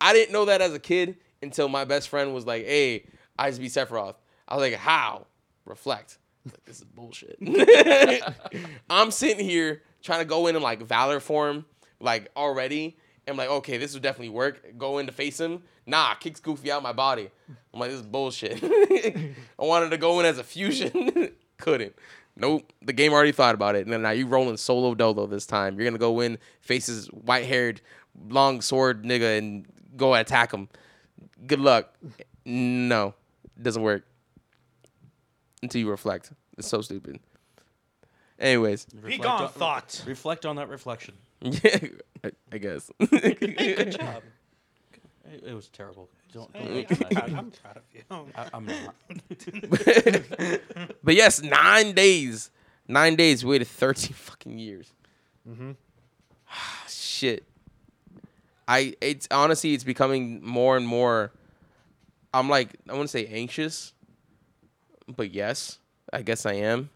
I didn't know that as a kid until my best friend was like, hey, I just beat Sephiroth. I was like, how? Reflect. Like, this is bullshit. <laughs> I'm sitting here trying to go in in like Valor form, like already, I'm like, okay, this would definitely work. Go in to face him. Nah, kicks Goofy out my body. I'm like, this is bullshit. <laughs> I wanted to go in as a fusion. <laughs> Couldn't. Nope. The game already thought about it. And then now you rolling solo dolo this time. You're gonna go in, faces white haired, long sword nigga, and go attack him. Good luck. No. Doesn't work. Until you reflect. It's so stupid. Anyways. Be Reflect gone, on- thought. Reflect on that reflection. Yeah, I, I guess. Good job. It, it was terrible. Don't, don't Hey, I'm, proud. I'm proud of you. I, I'm not. <laughs> but yes, nine days. Nine days. We waited 13 fucking years. Mm-hmm. <sighs> Shit. I it's honestly it's becoming more and more I'm like I wouldn't say anxious, but yes, I guess I am.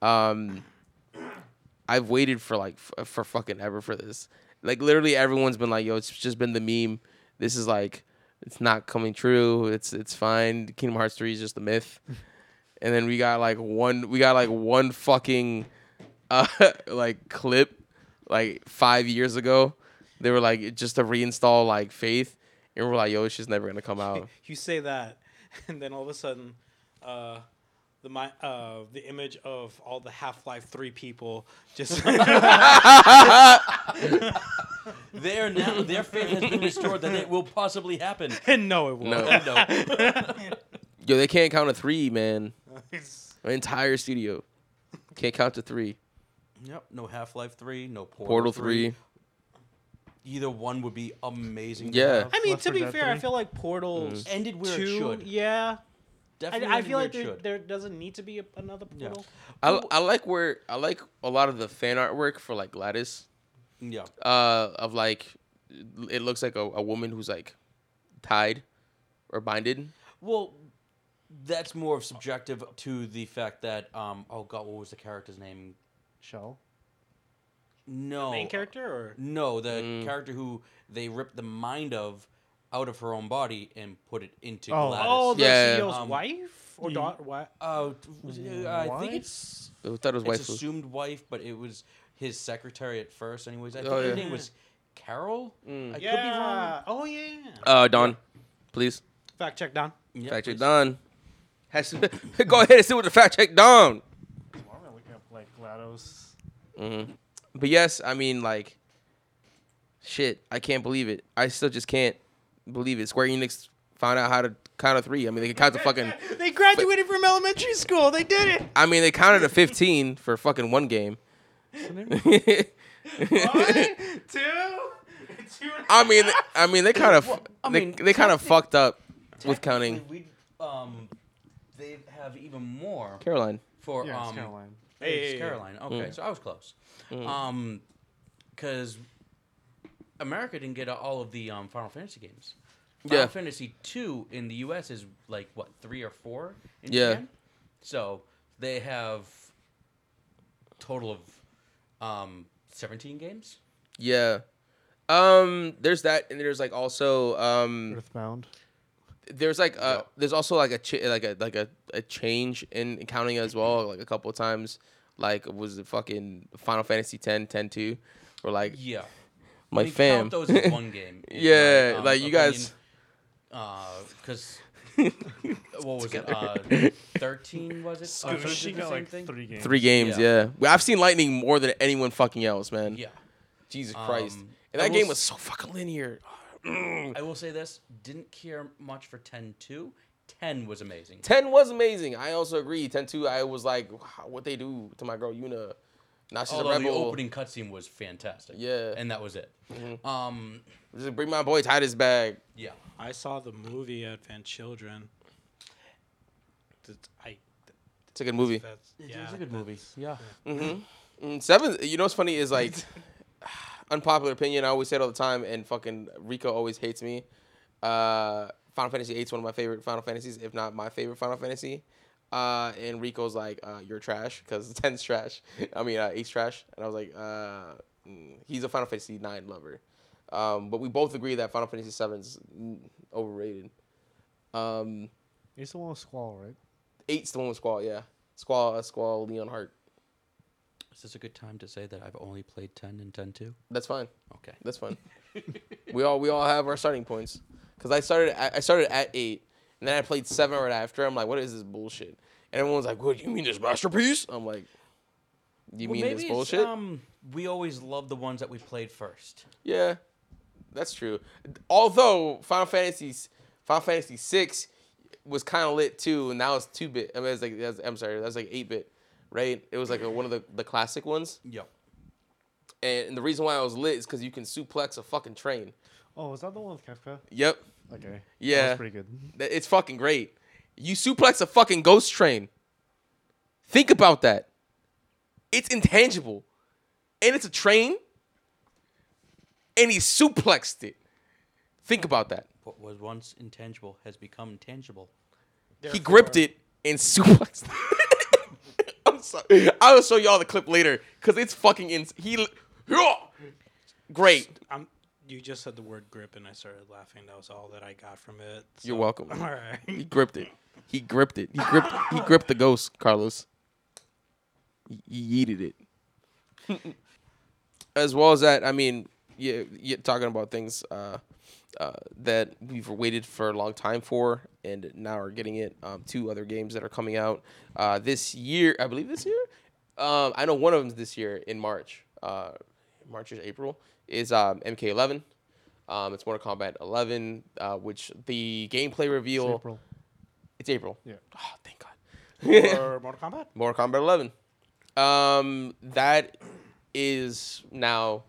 Um I've waited for like f- for fucking ever for this. Like literally everyone's been like, "Yo, it's just been the meme. This is like it's not coming true. It's it's fine. Kingdom Hearts 3 is just a myth." <laughs> and then we got like one we got like one fucking uh <laughs> like clip like 5 years ago. They were like just to reinstall like Faith and we're like, "Yo, it's just never going to come <laughs> out." You say that, and then all of a sudden, uh, the mi- uh, the image of all the Half Life Three people just <laughs> There now, their faith has been restored that it will possibly happen. <laughs> and no, it won't. No. no. <laughs> Yo, they can't count to 3, man. An entire studio can't count to 3. Yep. No Half Life Three. No Portal, Portal 3. 3. Either one would be amazing. to Yeah. have. I mean, Left to be Dead fair, I feel like Portals ended where two, it should. yeah. I, Definitely I ended feel like there, there doesn't need to be a, another Yeah. Portal. I, I like where I like a lot of the fan artwork for like GLaDOS. Yeah. Uh, of like, it looks like a, a woman who's like tied or binded. Well, that's more of subjective to the fact that um oh god, what was the character's name? Shell. No. Main character or No, the Mm. character who they ripped the mind of out of her own body and put it into Oh. GLaDOS. oh, the Yeah. CEO's Um, wife or ye- daughter? What? Oh, was I think it's I thought it was it's wife. assumed wife, but it was his secretary at first. Anyways, I think Oh, her name was Carol. Mm. I could be wrong. Oh yeah. Uh, Don, please Fact check down. Yeah, fact check. Don. Has to, <laughs> go ahead and sit with the fact check Don. Why am I looking up like GLaDOS? hmm But yes, I mean like, shit, I can't believe it. I still just can't believe it. Square Enix found out how to count to three. I mean, they can count to fucking. <laughs> They graduated from elementary school. They did it. I mean, they counted to fifteen for fucking one game. One, two, <laughs> two. I mean, I mean, they kind of, Well, I they, mean, they kind of fucked up with counting. We, um, they have even more Caroline. for Yeah, it's um. Caroline. It's Hey. Caroline. Okay, Mm. so I was close. Mm. Um, because America didn't get all of the um, Final Fantasy games. Final Yeah. Fantasy two in the U.S. is like what three or four in Yeah. Japan. So they have total of um, seventeen games. Yeah. Um. There's that, and there's like also um. Earthbound. There's like uh. Yep. There's also like a ch- like a like a, a change in, in counting as well. Like a couple of times, like was the fucking Final Fantasy 10, 10 2, or like Yeah, my I fam. Count those as one game. in Yeah, my, um, like, you guys- Because <laughs> what was it? Uh, Thirteen was it? Uh, Or was it she the got same like thing? three games. Three games, Yeah. yeah. Well, I've seen Lightning more than anyone fucking else, man. Yeah. Jesus Christ. Um, and I that will game s- was so fucking linear. <clears throat> I will say this: didn't care much for 10-2. Ten was amazing. 10 was amazing. I also agree. 10 2, I was like, wow, what they do to my girl Yuna. Now she's Although a the opening cutscene was fantastic. Yeah. and that was it. Mhm. Um, Just bring my boy Tidus back. yeah. I saw the movie Advent Children. That's- I. It's a good movie. That's, yeah, was a good movie. Yeah. Mm-hmm. Mm, seven. You know what's funny is like <laughs> <sighs> unpopular opinion. I always say it all the time, and fucking Rico always hates me. Uh, Final Fantasy VIII is one of my favorite Final Fantasies, if not my favorite Final Fantasy. Uh, and Rico's like, uh, "You're trash" because 10's <laughs> trash. I mean, uh, eight's trash. And I was like, uh, mm, "He's a Final Fantasy nine lover." Um, but we both agree that Final Fantasy VII's mm, overrated. Um, It's the one with Squall, right? eight's the one with Squall, yeah. Squall, uh, Squall, Leonhart. Is this a good time to say that I've only played 10 and 10 2? That's fine. Okay. That's fine. <laughs> we all we all have our starting points. Cause I started at, I started at eight, and then I played seven right after. I'm like, what is this bullshit? And everyone's like, what? Do you mean this masterpiece? I'm like, you Well, mean maybe this it's, bullshit? Um, we always love the ones that we played first. yeah, that's true. Although Final Fantasy Final Fantasy six was kind of lit too, and that was two bit. I mean, it was like that's, I'm sorry, that was like eight bit, right? It was like a, one of the the classic ones. Yep. And the reason why I was lit is because you can suplex a fucking train. Oh, was that the one with Kefka? Yep. Okay. Mm. Yeah. was pretty good. It's fucking great. You suplex a fucking ghost train. Think about that. It's intangible. And it's a train. And he suplexed it. Think about that. What was once intangible has become tangible. He gripped it and suplexed it. <laughs> I'm sorry. I will show y'all the clip later because it's fucking ins. He. l- <laughs> Great. I'm, you just said the word grip, and I started laughing. That was all that I got from it. You're welcome. <laughs> All right. He gripped it. He gripped it. He gripped. He gripped the ghost, Carlos. He, he yeeted it. <laughs> as well as that, I mean, yeah, yeah talking about things uh, uh, that we've waited for a long time for, and now are getting it. Um, two other games that are coming out uh, this year. I believe this year. Um, I know one of them's this year in March. Uh, March or April is um, MK11. Um, it's Mortal Kombat 11, uh, which the gameplay reveal. It's April. It's April. Yeah. Oh, thank God. or Mortal Kombat. <laughs> Mortal Kombat 11. Um, that is now,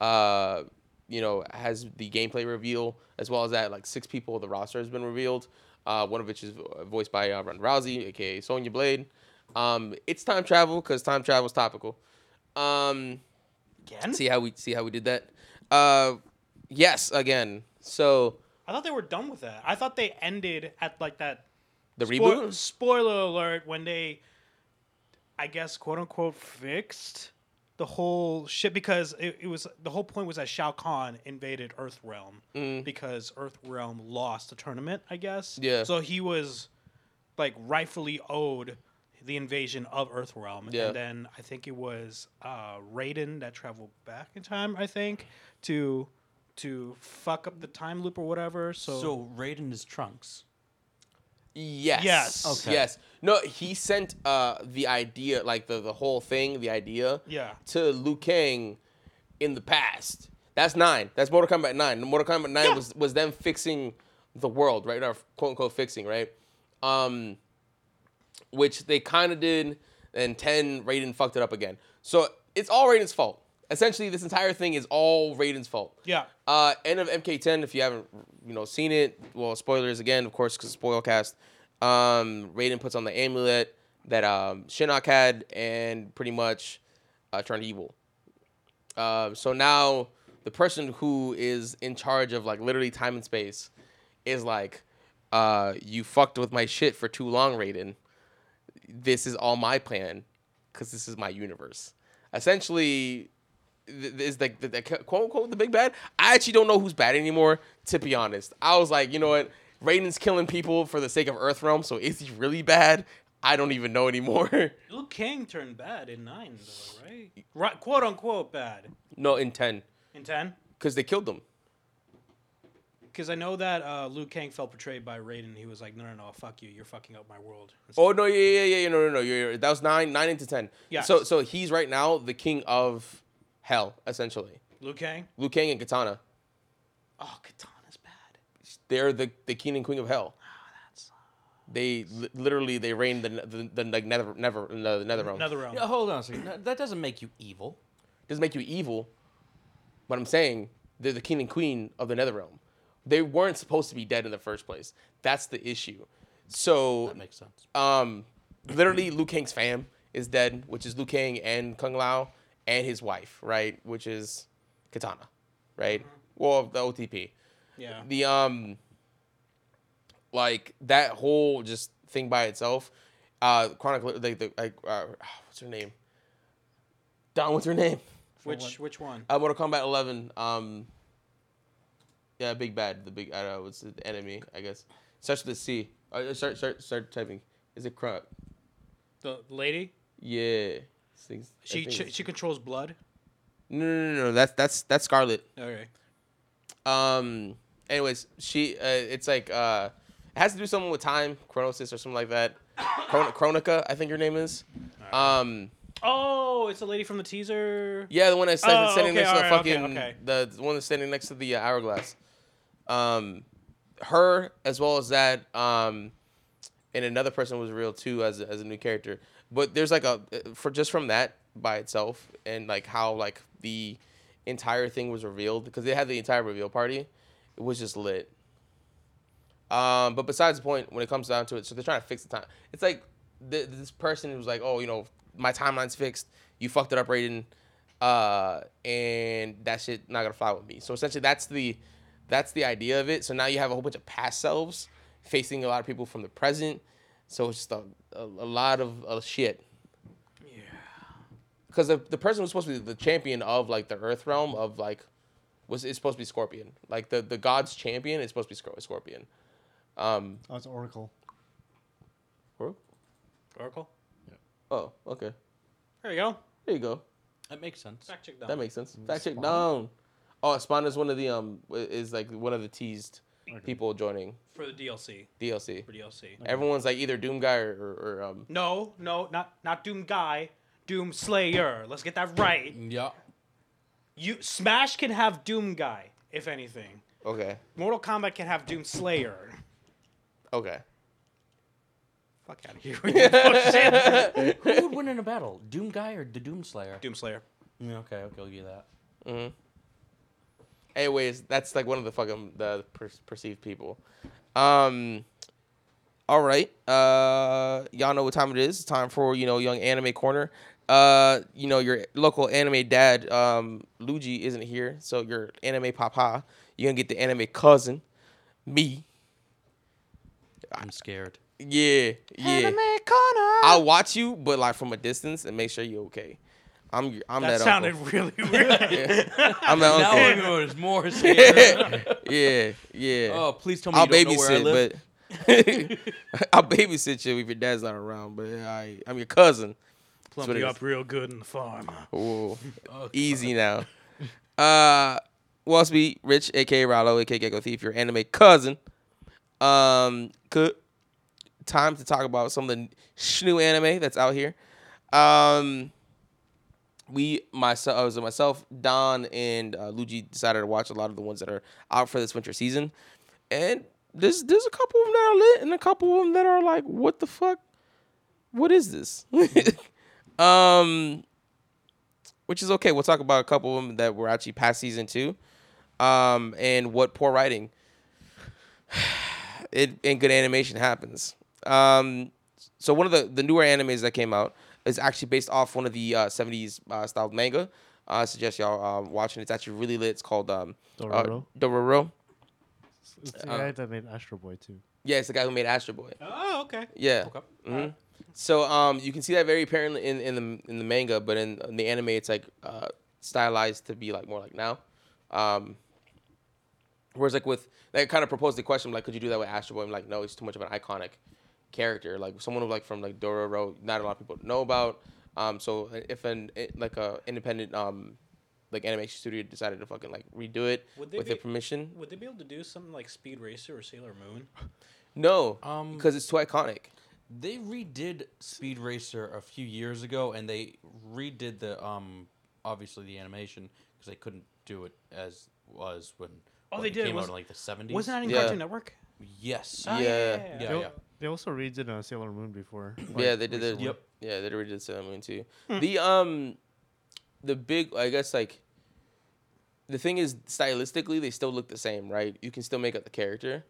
uh, you know, has the gameplay reveal as well as that like six people. The roster has been revealed. Uh, one of which is voiced by uh, Ronda Rousey, aka Sonya Blade. Um, it's time travel because time travel is topical. Um, Again? see how we see how we did that. Uh, yes, again. So I thought they were done with that. I thought they ended at like that the Spoil- reboot. Spoiler alert: when they, I guess, quote unquote, fixed the whole shit because it, it was the whole point was that Shao Kahn invaded Earthrealm because Earthrealm lost the tournament. I guess. Yeah. So he was like rightfully owed the invasion of Earthrealm, Yeah. and then I think it was uh, Raiden that traveled back in time. I think to to fuck up the time loop or whatever. So, So Raiden is Trunks. Yes. Yes. Okay. Yes. No, he sent uh the idea, like the the whole thing, the idea, Yeah. to Liu Kang in the past. That's nine. That's Mortal Kombat nine. Mortal Kombat nine Yeah. was was them fixing the world, right? Or quote unquote fixing, right? Um, which they kind of did, and ten Raiden fucked it up again. So it's all Raiden's fault. Essentially, this entire thing is all Raiden's fault. yeah. Uh, end of MK10. If you haven't, you know, seen it, well, spoilers again, of course, because spoilcast. Um, Raiden puts on the amulet that um, Shinnok had, and pretty much uh, turned evil. Um, so now the person who is in charge of like literally time and space is like, uh, you fucked with my shit for too long, Raiden. This is all my plan, because this is my universe. Essentially, is like the, the quote unquote the big bad. I actually don't know who's bad anymore. To be honest, I was like, you know what, Raiden's killing people for the sake of Earthrealm. So is he really bad? I don't even know anymore. <laughs> Liu Kang turned bad in nine, though, right? Right, quote unquote bad no, in ten, in ten. because they killed them. Because I know that uh, Liu Kang felt betrayed by Raiden. He was like, "No, no, no, fuck you. You're fucking up my world." And Oh no, yeah, yeah, yeah, yeah, no, no, no. You're, you're- that was nine, nine into ten. Yeah. So, so he's right now the king of hell, essentially. Liu Kang. Liu Kang and Kitana. Oh, Kitana's bad. They're the, the king and queen of hell. Oh, that's They li- literally they reign the the, the, like, nether never the nether realm. another realm. Yeah, hold on a second. That- That doesn't make you evil. doesn't make you evil, but I'm saying they're the king and queen of the Netherrealm. They weren't supposed to be dead in the first place. That's the issue. So, That makes sense. um, literally, Liu Kang's fam is dead, which is Liu Kang and Kung Lao and his wife, right? Which is Kitana, right? Well, the OTP. Yeah. The um, like that whole just thing by itself. Uh, Chronicle, like the like, uh, <sighs> what's her name? Don, what's her name? Which which one? Uh, Mortal Kombat 11. Um, yeah, big bad. The big I don't know. It's the enemy, I guess. Starts with a C. Uh, start start start typing. Is it crap? The lady. Yeah. Things- She ch- she controls blood. no, no, no, no. That's that's that's Scarlet. Okay. Um. Anyways, she. Uh, it's like uh, it has to do something with time, chronosis or something like that. <coughs> Chron- Kronika, I think her name is. Um. Oh, it's a lady from the teaser. Yeah, the one that's standing, Oh, standing okay, next to the alright, okay, fucking okay. the, the one that's standing next to the uh, hourglass. Um, her as well as that. Um, and another person was real too as as a new character. But there's like a for just from that by itself and like how like the entire thing was revealed because they had the entire reveal party. It was just lit. Um, but besides the point, when it comes down to it, so they're trying to fix the time. It's like th- this person was like, oh, you know, my timeline's fixed. You fucked it up, Raiden, uh, and that shit not gonna fly with me. So essentially, that's the that's the idea of it. So now you have a whole bunch of past selves facing a lot of people from the present. So it's just a, a, a lot of, of shit. Yeah. Because the, the person who's supposed to be the champion of like the Earth realm of like was is supposed to be Scorpion. Like the the god's champion is supposed to be Scorpion. Um. Oh, it's Oracle. who? Oracle. Oh, okay. There you go. There you go. That makes sense. Fact check done. That makes sense. Fact check Spawn? down. Oh, Spawn is one of the um is like one of the teased Okay. people joining for the DLC. DLC. For DLC. Everyone's like either Doom guy or, or, or um. No, no, not not Doom Guy, Doom Slayer. Let's get that right. Yeah. You Smash can have Doom Guy, if anything. Okay. Mortal Kombat can have Doom Slayer. Okay. Fuck out of here. with your bullshit. <laughs> Who would win in a battle? Doom guy or the Doom Slayer? Doom Slayer. Yeah, okay, okay, I'll give you that. Mm-hmm. Anyways, that's like one of the fucking the per- perceived people. Um. All right. Uh, y'all know what time it is. It's time for you know young anime corner. Uh, you know your local anime dad, um, Luigi isn't here, so your anime papa, you're gonna get the anime cousin, me. I'm scared. Yeah, yeah. Anime corner. I'll watch you, but like from a distance and make sure you're okay. I'm I'm that that, sounded uncle. really <laughs> weird. I'm that Now uncle. I was more <laughs> scared. yeah, yeah. oh, please tell me I'll you don't know where I live. but <laughs> I'll babysit you if your dad's not around. But I, I'm your cousin. Plump you up real good in the farm. Ooh, Oh, easy now. Uh, Wallsby, Rich, aka Rallo, aka Gecko Thief, your anime cousin. Um, good time to talk about some of the new anime that's out here. Um, we myself, I was myself, Don, and uh, Luigi decided to watch a lot of the ones that are out for this winter season, and there's there's a couple of them that are lit, and a couple of them that are like, what the fuck? What is this? <laughs> um, which is okay. We'll talk about a couple of them that were actually past season two, um, and what poor writing <sighs> it and good animation happens. Um, so one of the the newer animes that came out is actually based off one of the uh, 70s uh, styled manga. Uh, I suggest y'all um, watching. It's actually really lit. It's called um, Dororo. Uh, Dororo. It's the uh, guy that made Astro Boy too. Yeah, it's the guy who made Astro Boy. Oh, okay. Yeah. Okay. hmm So um, you can see that very apparently in, in the in the manga, but in, in the anime, it's like uh, stylized to be like more like now. Um, whereas like with they kind of proposed the question like, could you do that with Astro Boy? I'm like, no, he's too much of an iconic character. Like someone who like from like Dororo, not a lot of people know about. Um, so if an eh, like a independent um, like animation studio decided to fucking like redo it Would they with be- their permission, Would they be able to do something like Speed Racer or Sailor Moon? no, Um, because it's too iconic. They redid Speed Racer a few years ago, and they redid the um obviously the animation because they couldn't do it as was when. Oh, what, they it did. Came Was- out in like the seventies. Wasn't that in Yeah. Cartoon Network? Yes. Oh, Yeah. Yeah, They, yeah. They also redid uh, Sailor Moon before. yeah, they did. The, recently. Yep. Yeah, they did Sailor Moon too. Hmm. The um, the big, I guess like. The thing is, stylistically, they still look the same, right? You can still make up the character.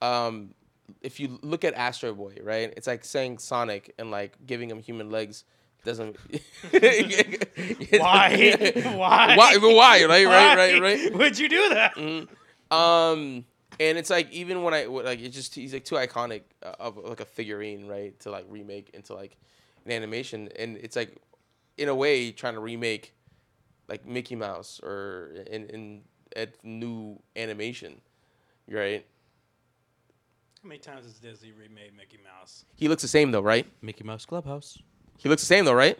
Um, if you look at Astro Boy, right, it's like saying Sonic and like giving him human legs doesn't. <laughs> Why? <laughs> Why? Why? Why? Right? Right? Right? Right? Would you do that? Um, and it's like even when I like it's just he's like too iconic uh, of like a figurine, right? To like remake into like an animation, and it's like in a way trying to remake like Mickey Mouse or in in a new animation, right? How many times has Disney remade Mickey Mouse? He looks the same though, right? Mickey Mouse Clubhouse. He looks the same though, right?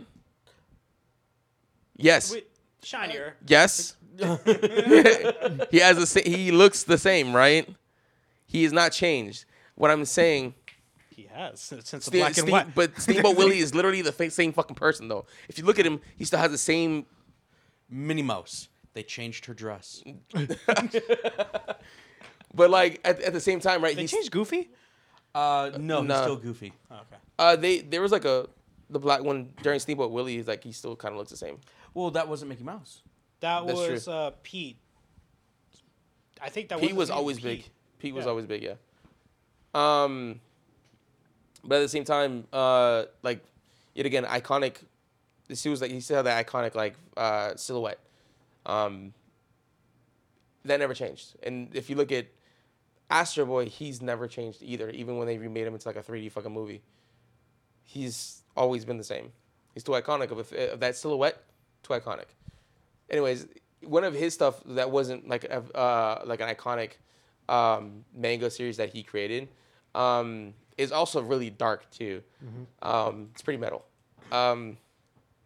Yes. Wait, shinier. Yes. <laughs> he has the sa- he looks the same, right? He is not changed. What I'm saying, He has since the Ste- black and Ste- white. but <laughs> Steamboat Willie is literally the fa- same fucking person though. If you look at him, he still has the same. Minnie Mouse. They changed her dress. <laughs> But like at, at the same time, right? they he's, changed Goofy. Uh, no, he's still goofy. Oh, okay. uh, they there was like a the black one during Steamboat Willie. He's like he still kind of looks the same. Well, that wasn't Mickey Mouse. That That's true. was uh, Pete. I think that was Pete was was always Pete. big. Pete was Yeah. always big, yeah. Um, but at the same time, uh, like yet again, iconic. This was like he still had that iconic like uh silhouette. Um, that never changed. And if you look at Astro Boy, he's never changed either. Even when they remade him into like a 3D fucking movie, he's always been the same. He's too iconic of, a, of that silhouette. Too iconic. Anyways, one of his stuff that wasn't like a, uh, like an iconic um, manga series that he created um, is also really dark too. Um, it's pretty metal. Um,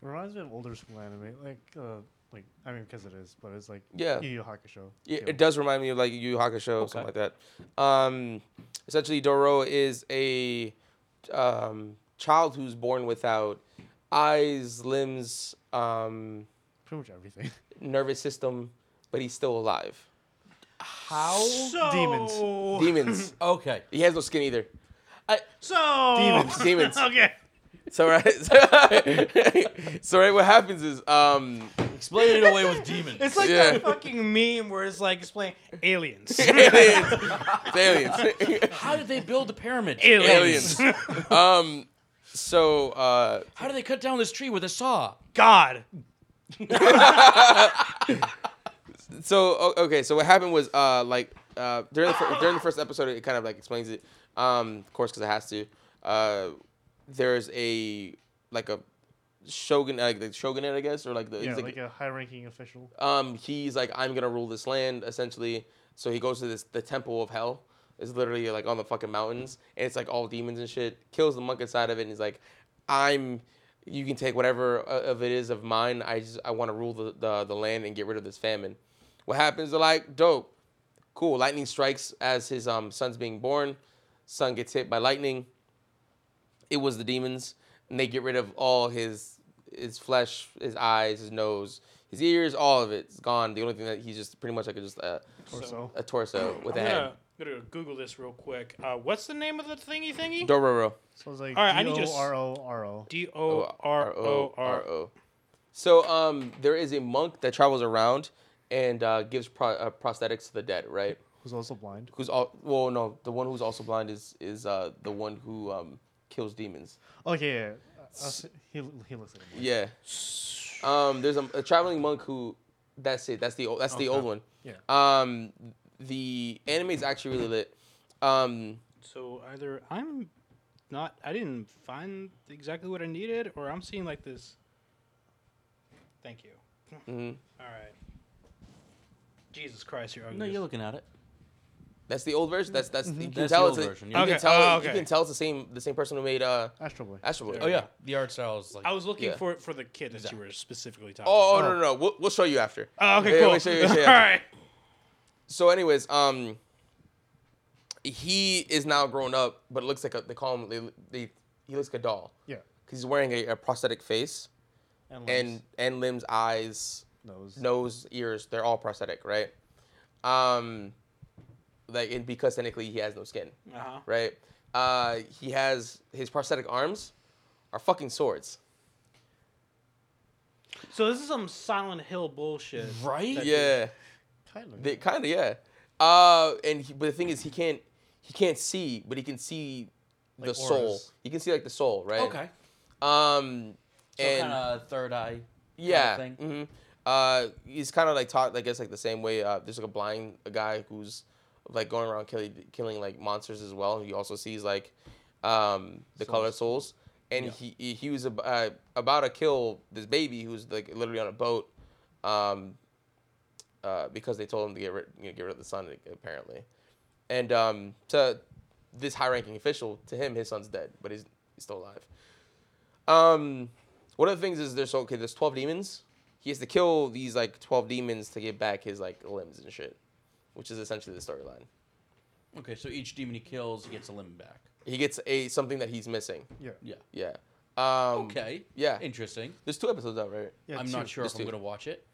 It reminds me of older school anime, like uh, like I mean, because it is, but it's like Yeah. Yu Yu Hakusho. Yeah, it does remind me of like Yu Yu Hakusho, Okay. something like that. Um, essentially, Doro is a um, child who's born without eyes, limbs, um, Pretty much everything. <laughs> nervous system, but he's still alive. How? So, Demons. Demons. <laughs> Okay. he has no skin either. So Demons. Demons. <laughs> okay. So right, so right, what happens is um, Explain it away with demons. It's like Yeah. that fucking meme where it's like explaining aliens. aliens, aliens, How did they build the pyramid? aliens. aliens. Um, so uh, How do they cut down this tree with a saw? God. <laughs> so o- okay, so what happened was uh like uh during the fir- during the first episode it kind of like explains it um of course because it has to uh there's a like a shogun like the shogunate I guess or like the yeah, he's like, a high-ranking official. um he's like I'm gonna rule this land essentially so he goes to this the temple of hell it's literally like on the fucking mountains and it's like all demons and shit. Kills the monk inside of it and he's like I'm you can take whatever uh, of it is of mine. I just I want to rule the, the the land and get rid of this famine. What happens they're like dope. Cool lightning strikes as his um son's being born. Son gets hit by lightning. It was the demons and they get rid of all his his flesh his eyes his nose his ears all of it's gone. The only thing that he's just pretty much like just a, Torso. a torso with a I'm head gonna, gonna Google this real quick. Uh, what's the name of the thingy thingy? dororo So it's like All right, I D need you to O s- R O R O. D O R O R. O. So um, there is a monk that travels around and uh, gives pro- uh, prosthetics to the dead, right? Who's also blind. Who's all? Well, no, the one who's also blind is is uh, the one who um, kills demons. Okay, yeah. Uh, uh, he he looks like a blind. Yeah. Um, there's a, a traveling monk who. That's it. That's the old. That's the old one. Yeah. Um, the anime is actually really lit. Um, So either I'm not, I didn't find exactly what I needed, or I'm seeing like this. Thank you. mhm. All right. Jesus Christ, you're ugly. No, you're looking at it. That's the old version. That's that's you can That's tell it's old a- version, You. Okay, can tell. oh, You can tell it's the same the same person who made uh Astro Boy. Astro Boy. Oh yeah, the art style is like. I was looking Yeah. for for the kid that you were specifically talking. Oh, oh no no no. We'll, we'll show you after. Oh, okay, Yeah, cool. we'll show you- we'll show you <laughs> All after. right. So, anyways, um, he is now grown up, but it looks like a. They call him. They, they he looks like a doll Yeah. because he's wearing a, a prosthetic face And, and limbs, and limbs, eyes, nose. nose, ears. They're all prosthetic, right? Um, like and because technically he has no skin, Uh huh. right? Uh, he has his prosthetic arms are fucking swords. So this is some Silent Hill bullshit. Right? Yeah. Kind of. They kind of yeah. Uh, and he, but the thing is, he can't he can't see, but he can see the Like soul. He can see like the soul, right? Okay. Um, So and kind of third eye. yeah, thing. hmm uh, he's kind of like taught, I guess, like the same way. Uh, there's like a blind a guy who's like going around killing killing like monsters as well. He also sees like um the color souls, and he he he was ab- uh, about to kill this baby who's like literally on a boat. Um, uh, because they told him to get rid, you know, get rid of the son apparently, and um, to this high-ranking official, to him, his son's dead, but he's, he's still alive. Um, one of the things is there's okay, there's twelve demons. he has to kill these like twelve demons to get back his like limbs and shit, which is essentially the storyline. Okay, so each demon he kills, he gets a limb back. He gets a something that he's missing. Yeah. Yeah. Yeah. Um, Okay. Yeah. Interesting. There's two episodes out, right? Yeah, I'm two. not sure if Just I'm two. gonna watch it.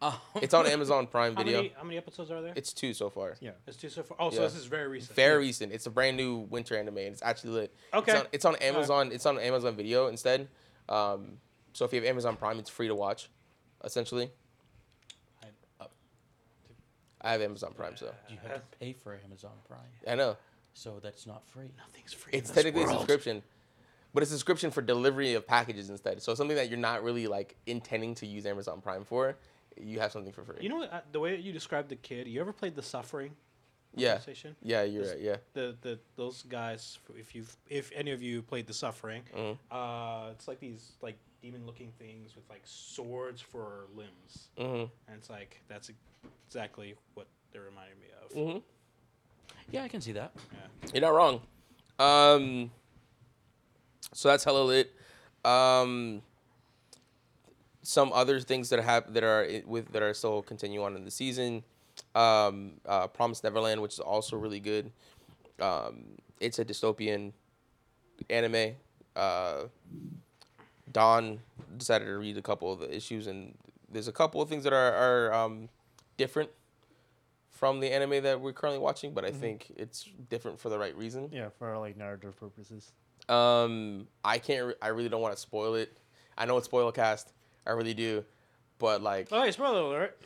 Um, It's on <laughs> Amazon Prime How Video. many, how many episodes are there? It's two so far. Yeah. It's two so far. Oh, so Yeah. this is very recent. Very recent. It's a brand new winter anime, and it's actually lit. Okay. It's on, it's on Amazon. It's on Amazon Video instead. Um, so if you have Amazon Prime, it's free to watch, essentially. I- I have Amazon Prime, so you have to pay for Amazon Prime, I know so that's not free. Nothing's free. in it's this technically a subscription, but it's a subscription for delivery of packages instead. So something that you're not really like intending to use Amazon Prime for, you have something for free. You know what? uh, The way that you described the kid. You ever played The Suffering? yeah, PlayStation? yeah, you're right. Yeah, The the those guys. If you have if any of you played The Suffering, Mhm. uh, it's like these like demon looking things with like swords for limbs, hmm and it's like that's exactly what they're reminding me of. hmm Yeah, I can see that. Yeah. You're not wrong. Um, so that's hella lit. Um, some other things that have that are with that are still continue on in the season. Um, uh, Promise Neverland, which is also really good. Um, it's a dystopian anime. Uh, Don decided to read a couple of the issues, and there's a couple of things that are are um, different from the anime that we're currently watching, but I think it's different for the right reason. Yeah, for like narrative purposes. Um, I can't. Re- I really don't want to spoil it. I know it's spoiler cast. I really do, but like, Oh, hey, spoiler alert!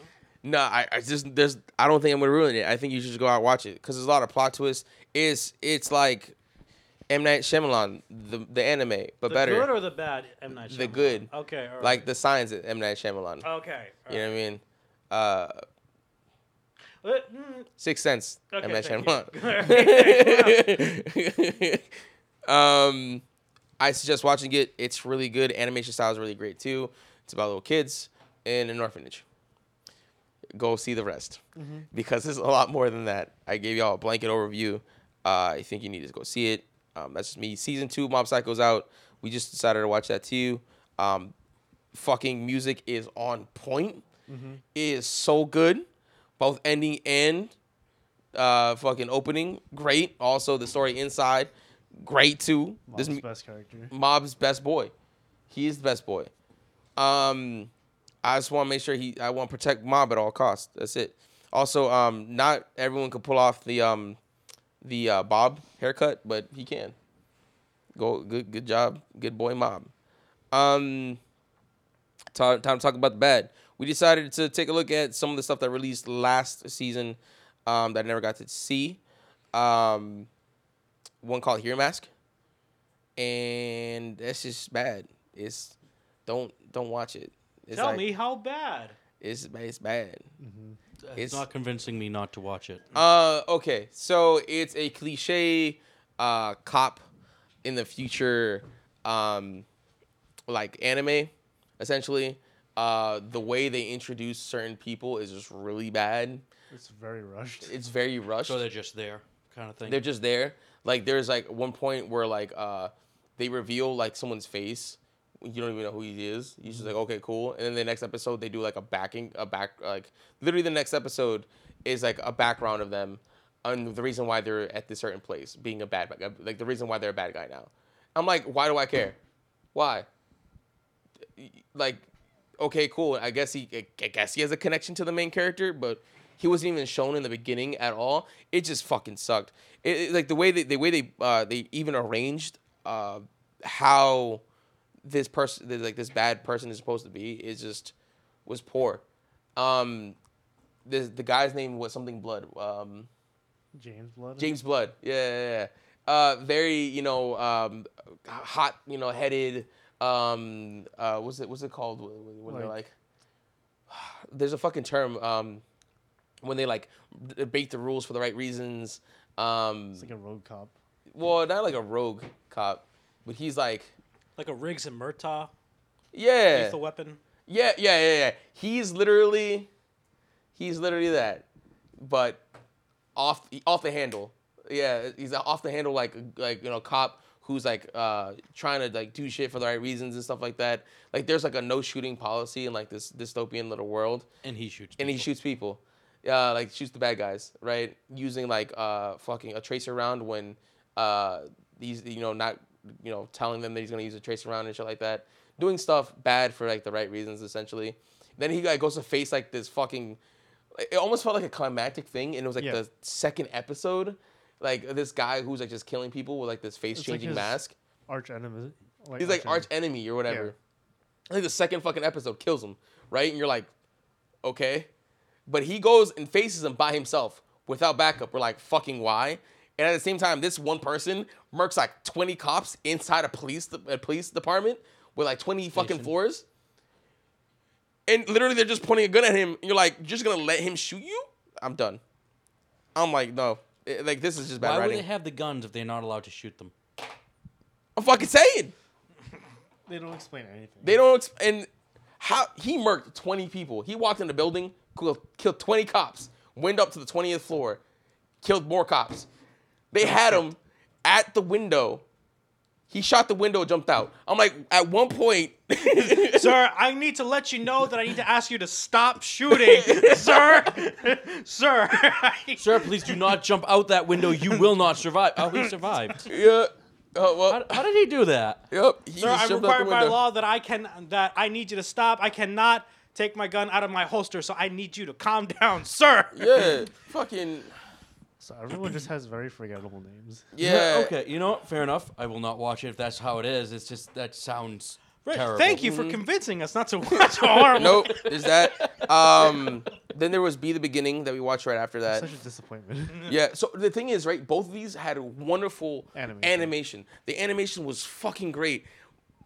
no, I, I just there's. I don't think I'm gonna ruin it. I think you should just go out and watch it because there's a lot of plot twists. It's it's like M Night Shyamalan, the the anime, but the better. The good or the bad? M Night. Shyamalan? The good. Okay. all right. like the signs at M Night Shyamalan. Okay. You know what I mean? Uh, what mean? mm, Sixth Sense. Okay, M Night Shyamalan. <laughs> <laughs> um, I suggest watching it. It's really good. Animation style is really great too. It's about little kids in an orphanage. Go see the rest because there's a lot more than that. I gave y'all a blanket overview. Uh, I think you need to go see it. Um, that's just me. Season two, Mob Psycho's out. We just decided to watch that too. Um, fucking music is on point. It is so good, both ending and uh, fucking opening. Great. Also, the story inside, great too. Mom's this best character. Mob's best boy. He is the best boy. Um, I just want to make sure he. I want to protect Mob at all costs. That's it. Also, um, not everyone can pull off the um, the uh, Bob haircut, but he can. Go good, good job, good boy, Mob. Um, time, time to talk about the bad. We decided to take a look at some of the stuff that released last season um, that I never got to see. Um, one called Hero Mask and that's just bad. It's don't don't watch it. It's Tell like- me how bad. it's it's bad. It's, It's- not convincing me not to watch it. Uh, okay, so it's a cliche uh cop in the future, um, like anime, essentially. Uh, the way they introduce certain people is just really bad. It's very rushed. It's very rushed. So they're just there, kind of thing. They're just there. Like there's like one point where like uh they reveal like someone's face. You don't even know who he is. You're just like, okay, cool. And then the next episode they do like a backing a back like literally the next episode is like a background of them and the reason why they're at this certain place, being a bad guy. Like the reason why they're a bad guy now. I'm like, why do I care? Why? Like, okay, cool. I guess he I guess he has a connection to the main character, but he wasn't even shown in the beginning at all. It just fucking sucked. It, it- like the way they the way they uh, they even arranged uh, how this person like this bad person is supposed to be is just was poor. Um, the the guy's name was something Blood. Um, James Blood. James Blood. Yeah, yeah, yeah. Uh, very, you know, um, hot, you know, headed. Um, uh, what's it? What's it called? When when they're Like- like, <sighs> there's a fucking term. Um, when they like debate the rules for the right reasons. Um, It's like a rogue cop. well, not like a rogue cop, but he's like, Like a Riggs and Murtaugh yeah, lethal weapon. Yeah, yeah, yeah, yeah. He's literally, he's literally that, but off off the handle. Yeah, he's off the handle like like you know cop who's like uh trying to like do shit for the right reasons and stuff like that. Like there's like a no shooting policy in like this dystopian little world And he shoots. and he shoots people. Uh, like shoots the bad guys, right? Using like uh fucking a tracer round when uh he's you know not you know telling them that he's gonna use a tracer round and shit like that. Doing stuff bad for like the right reasons essentially. Then he like goes to face like this fucking. It almost felt like a climactic thing, and it was like Yeah. the second episode. Like this guy who's like just killing people with like this face It's like changing mask. Arch enemy. Like He's like arch-enemy. enemy or whatever. I think the second fucking episode kills him, right? And you're like, okay. But he goes and faces him by himself without backup. We're like, fucking why? And at the same time, this one person murks like 20 cops inside a police a police department with like 20 fucking Station. floors. And literally, they're just pointing a gun at him. And you're like, you're just gonna let him shoot you? I'm done. I'm like, no. It- like, this is just bad Why would they have the guns if they're not allowed to shoot them? I'm fucking saying. <laughs> They don't explain anything. They don't. Ex- and how he murked 20 people. He walked in the building, killed, killed 20 cops, went up to the 20th floor, killed more cops. They had him at the window. He shot the window, jumped out. I'm like, at one point, <laughs> Sir, I need to let you know that I need to ask you to stop shooting. <laughs> Sir, <laughs> sir. Sir, please do not jump out that window. You will not survive. Oh, he survived. yeah. Oh well. How, how did he do that? yep. He Sir, just I'm the required by law that I can that I need you to stop. I cannot take my gun out of my holster, so I need you to calm down, sir. Yeah. Fucking. So everyone just has very forgettable names. <laughs> Yeah. Okay, you know what? Fair enough. I will not watch it if that's how it is. It's just that sounds Right, terrible. Thank you for convincing us not to <laughs> watch a horror. Nope. <laughs> There's that. Um. Then there was Be the Beginning that we watched right after that. Such a disappointment. Yeah. So the thing is, right? Both of these had a wonderful Animation. animation. The animation was fucking great,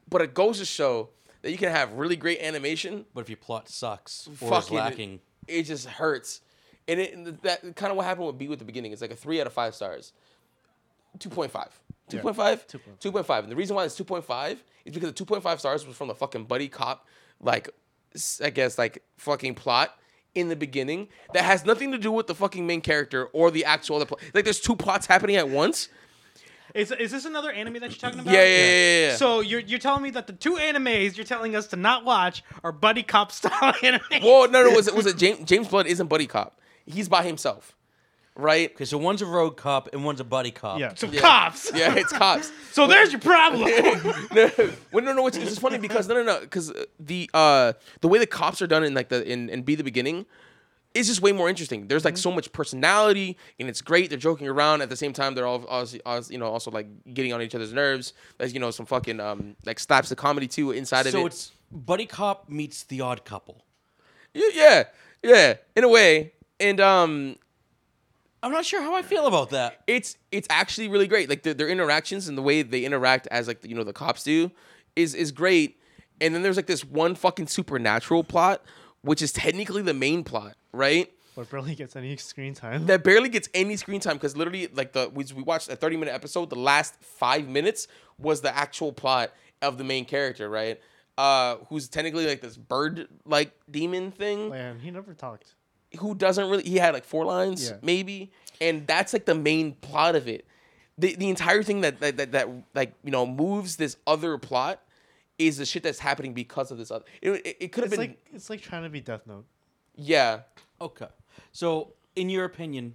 but it goes to show that you can have really great animation. But if your plot sucks or is Fucking, lacking, it just hurts. And it, and that kind of what happened with B with the beginning. It's like a three out of five stars. 2.5. 2.5? 2.5. 2.5. And the reason why it's 2.5 is because the 2.5 stars was from the fucking buddy cop, like, I guess, like, fucking plot in the beginning that has nothing to do with the fucking main character or the actual other plot. Like, there's two plots happening at once. Is, is this another anime that you're talking about? Yeah, yeah, yeah, yeah. yeah. So you're you're telling me that the two animes you're telling us to not watch are buddy cop style <laughs> anime? well, no, no, was it, was it James, James Blood isn't buddy cop. He's by himself, right? okay, so one's a road cop and one's a buddy cop. Yeah. Some Yeah. cops. <laughs> Yeah, it's cops. So there's your problem. <laughs> no, well, no, no. It's, it's just funny because no, no, no. Because the uh the way the cops are done in like the in in be the beginning is just way more interesting. There's like so much personality and it's great. They're joking around at the same time. They're all also, you know also like getting on each other's nerves. There's you know some fucking um like slaps the comedy too inside of it. So it. it's buddy cop meets the odd couple. yeah, yeah, yeah, in a way. And um I'm not sure how I feel about that. it's it's actually really great. Like their, their interactions and the way they interact as like you know the cops do is is great. And then there's like this one fucking supernatural plot, which is technically the main plot, right? But barely gets any screen time. That barely gets any screen time because literally like the we, we watched a 30 minute episode. The last five minutes was the actual plot of the main character, right? Uh, who's technically like this bird like demon thing and he never talked. Who doesn't really he had like four lines Yeah. maybe and that's like the main plot of it the the entire thing that that, that that like you know moves this other plot is the shit that's happening because of this other it, it, it could have been like it's like trying to be Death Note. yeah Okay. So, in your opinion,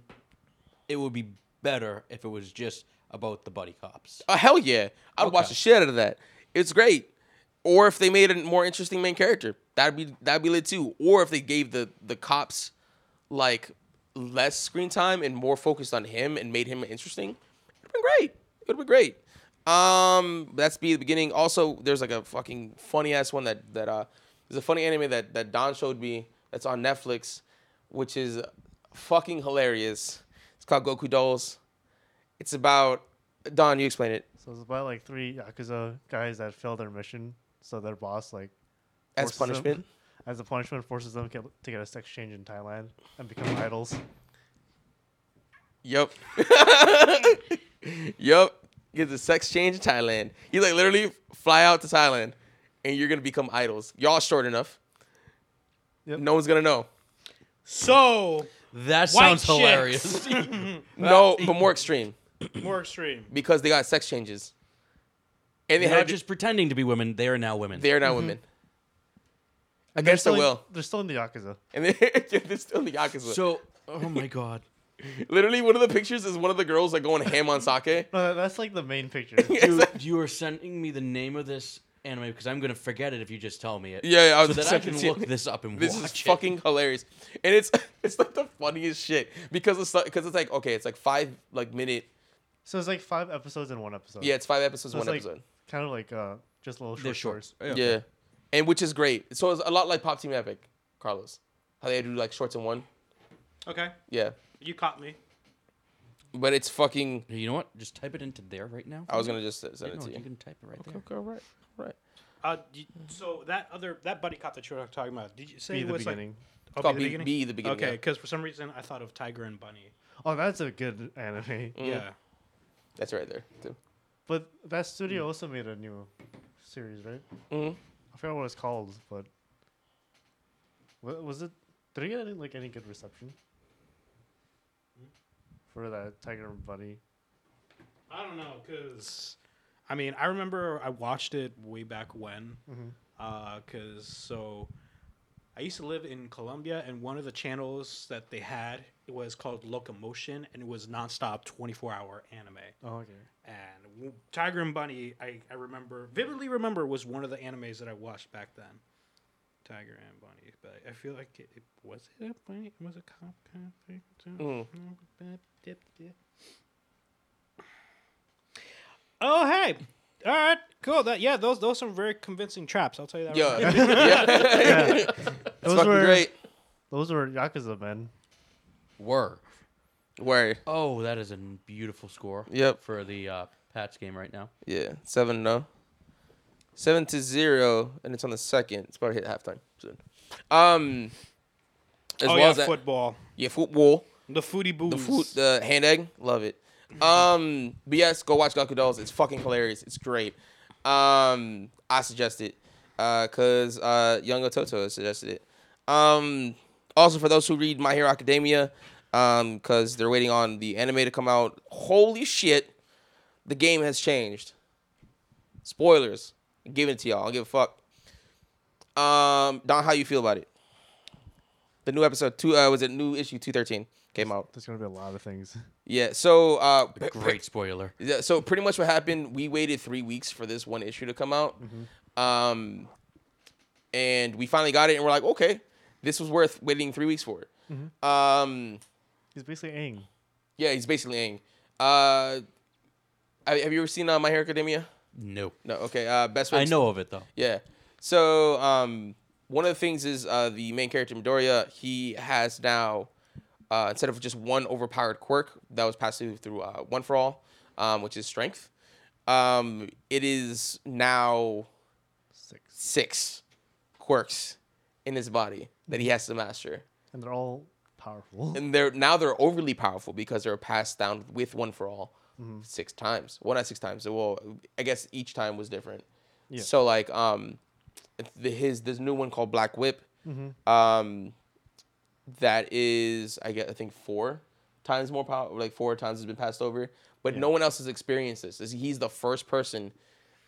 it would be better if it was just about the buddy cops. uh, hell yeah i'd watch Okay. the shit out of that it's great or if they made a more interesting main character that'd be that'd be lit too or if they gave the the cops like less screen time and more focused on him and made him interesting it'd been great. It would be great. Um that's be the beginning. Also there's like a fucking funny ass one that that uh there's a funny anime that that don showed me that's on netflix which is fucking hilarious. It's called Gokudolls. It's about don you explain it. So it's about like three Yakuza guys that fail their mission. So their boss like as forces them- punishment as a punishment forces them to get a sex change in Thailand and become idols. Yep. <laughs> yep. Get the sex change in Thailand. You like literally fly out to Thailand and you're gonna become idols. Y'all short enough. Yep. No one's gonna know. So That white sounds hilarious. <laughs> No, but more extreme. More extreme. Because they got sex changes. And they They're had not just pretending to be women; they are now women. they are Mm-hmm. now women. And they're Against their in- will. They're still in the Yakuza. <laughs> And they're, they're still in the Yakuza. so, oh my god, <laughs> Literally, one of the pictures is one of the girls like going ham on sake. <laughs> No, that's like the main picture. dude, you are sending me the name of this anime because I'm gonna forget it if you just tell me it. Yeah, yeah, I was so that I sending can it look this up and watch. This watch is it. fucking hilarious, and it's it's like the funniest shit because it's because it's like okay, it's like five like minute. so it's like five episodes in one episode. Yeah, it's five episodes, So one like episode. kind of like uh, just little short They're shorts. shorts. Yeah, and which is great. So it's a lot like Pop Team Epic, Carlos. How they do like shorts in one. Okay, Yeah, you caught me. but it's fucking. You know what? Just type it into there right now. I was gonna just send Yeah, it no, to you. you can type it right there. Okay, all right, all right. Uh, you, so that other that buddy cop that you were talking about, did you say Be it the was beginning. like It's oh, called be the beginning? be the beginning. Okay, yeah. because for some reason I thought of Tiger and Bunny. Oh, that's a good anime. Mm. Yeah. That's right there too. But that studio also made a new series, right? Mhm. I forgot what it's called, but wa- was it? Did it get any, like any good reception for that Tiger and Bunny? I don't know, cause I mean I remember I watched it way back when, uh, cause so I used to live in Colombia and one of the channels that they had it was called Locomotion and it was nonstop twenty four hour anime. Oh, okay. And w- Tiger and Bunny, I, I remember vividly remember was one of the animes that I watched back then. Tiger and Bunny, but I feel like it, it was it a bunny? Was it a cop kind of thing? too? Mhm. Oh hey, all right, cool. That yeah, those those are very convincing traps. I'll tell you that. Yeah, right <laughs> <laughs> yeah. it's Those fucking were great. those were Yakuza men. Were. Word. Oh, that is a beautiful score. Yep. For the uh, Pats game right now. Yeah, seven no. Seven to zero, and it's on the second. It's about to hit halftime soon. Um, as oh well yeah, as that, football. yeah, football, The foodie booze. the food, the hand egg, love it. Um, but yes, go watch Gokudolls. It's fucking hilarious. It's great. Um, I suggest it, uh, cause uh, Young Ototo suggested it. Um, also for those who read My Hero Academia, um, cause they're waiting on the anime to come out. Holy shit, the game has changed. Spoilers. I'm giving it to y'all. I don't give a fuck. Um, Don, how you feel about it? The new episode two uh, was it new issue two thirteen came out. There's gonna be a lot of things. Yeah. So uh, A great spoiler. yeah, so pretty much what happened, we waited three weeks for this one issue to come out. Um, and we finally got it, and we're like, okay, this was worth waiting three weeks for. Um, He's basically Aang. yeah, he's basically Aang. Uh, have have you ever seen uh, My Hero Academia? No. No. Okay. Uh, best way. I know of it though. Yeah. So um, one of the things is uh, the main character Midoriya. He has now uh, instead of just one overpowered quirk that was passed through through uh, one for all, um, which is strength. Um, it is now Six. six quirks in his body that he has to master, And they're all powerful. and they're now they're overly powerful because they're passed down with one for all six times. Well, not six times. Well, I guess each time was different. Yeah. So like um, the, his this new one called Black Whip, um, that is I get I think four times more power. Like four times has been passed over, but no one else has experienced this. He's the first person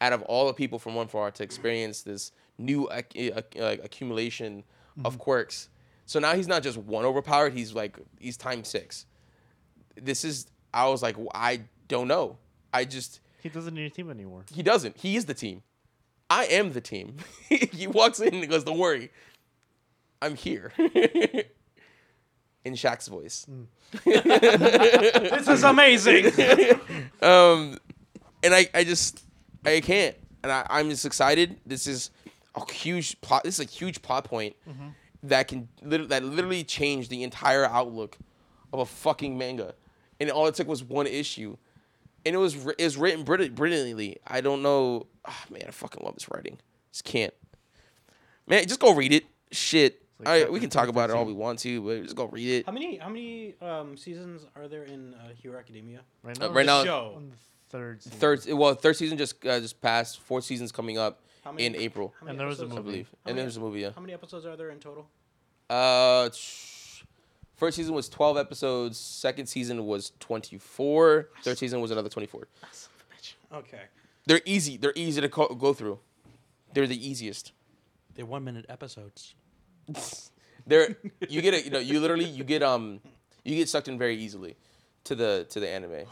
out of all the people from One All to experience this new ac- eh, ac- eh, like accumulation of mm-hmm. quirks. So now he's not just one overpowered. He's like he's times six. This is I was like I don't know. I just he doesn't need a team anymore. he doesn't. He is the team. I am the team. <laughs> he walks in and goes, "Don't worry, I'm here." <laughs> in Shaq's voice. <laughs> This is amazing. <laughs> Um, and I, I just, I can't, and I, I'm just excited. This is a huge plot. This is a huge plot point that can lit- that literally change the entire outlook of a fucking manga, and all it took was one issue, and it was wri- it was written brilli- brilliantly. I don't know, ah, man. I fucking love this writing. Just can't, man. Just go read it. Shit. Like I, chapter we can talk about it all we want to, but just go read it. how many how many um, seasons are there in uh, Hero Academia? Right Uh, now, right it's now- Show. on the third. Season. Third, well, third season just uh, just passed. Fourth season's coming up many- in April. How many And there was a episodes- I believe. How and many- there's a movie, yeah. How many episodes are there in total? Uh, tsh- first season was 12 episodes. Second season was 24. Third season was another 24. Okay. They're easy. They're easy to co- go through. They're the easiest. They're one minute episodes. <laughs> They're you get it. You know, you literally you get um you get sucked in very easily to the to the anime.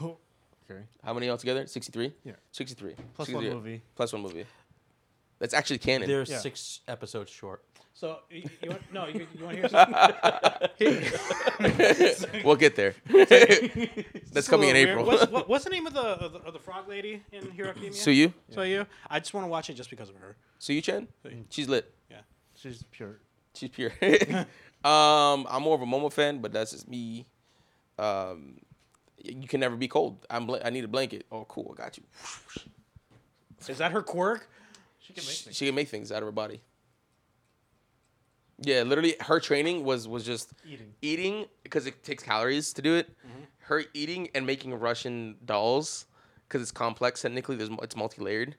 Okay. How many altogether? Sixty three. Yeah. Sixty three. Plus one movie. Plus one movie. That's actually canon. They're Yeah. six episodes short. So you, you want, no, you, you want to hear something? <laughs> we'll get there. <laughs> That's coming in April. What's, what, what's the name of the, of the of the frog lady in Hero Academia? Tsuyu. So you? I just want to watch it just because of her. Tsuyu-chan. She's lit. Yeah. She's pure. She's pure. <laughs> um, I'm more of a Momo fan, but that's just me. Um, you can never be cold. I'm. Bl- I need a blanket. Oh, cool. I got you. Is that her quirk? She can make things. she can make things out of her body. Yeah, literally, her training was was just Eating. eating because it takes calories to do it. Mm-hmm. Her eating and making Russian dolls because it's complex. Technically, there's it's multi layered.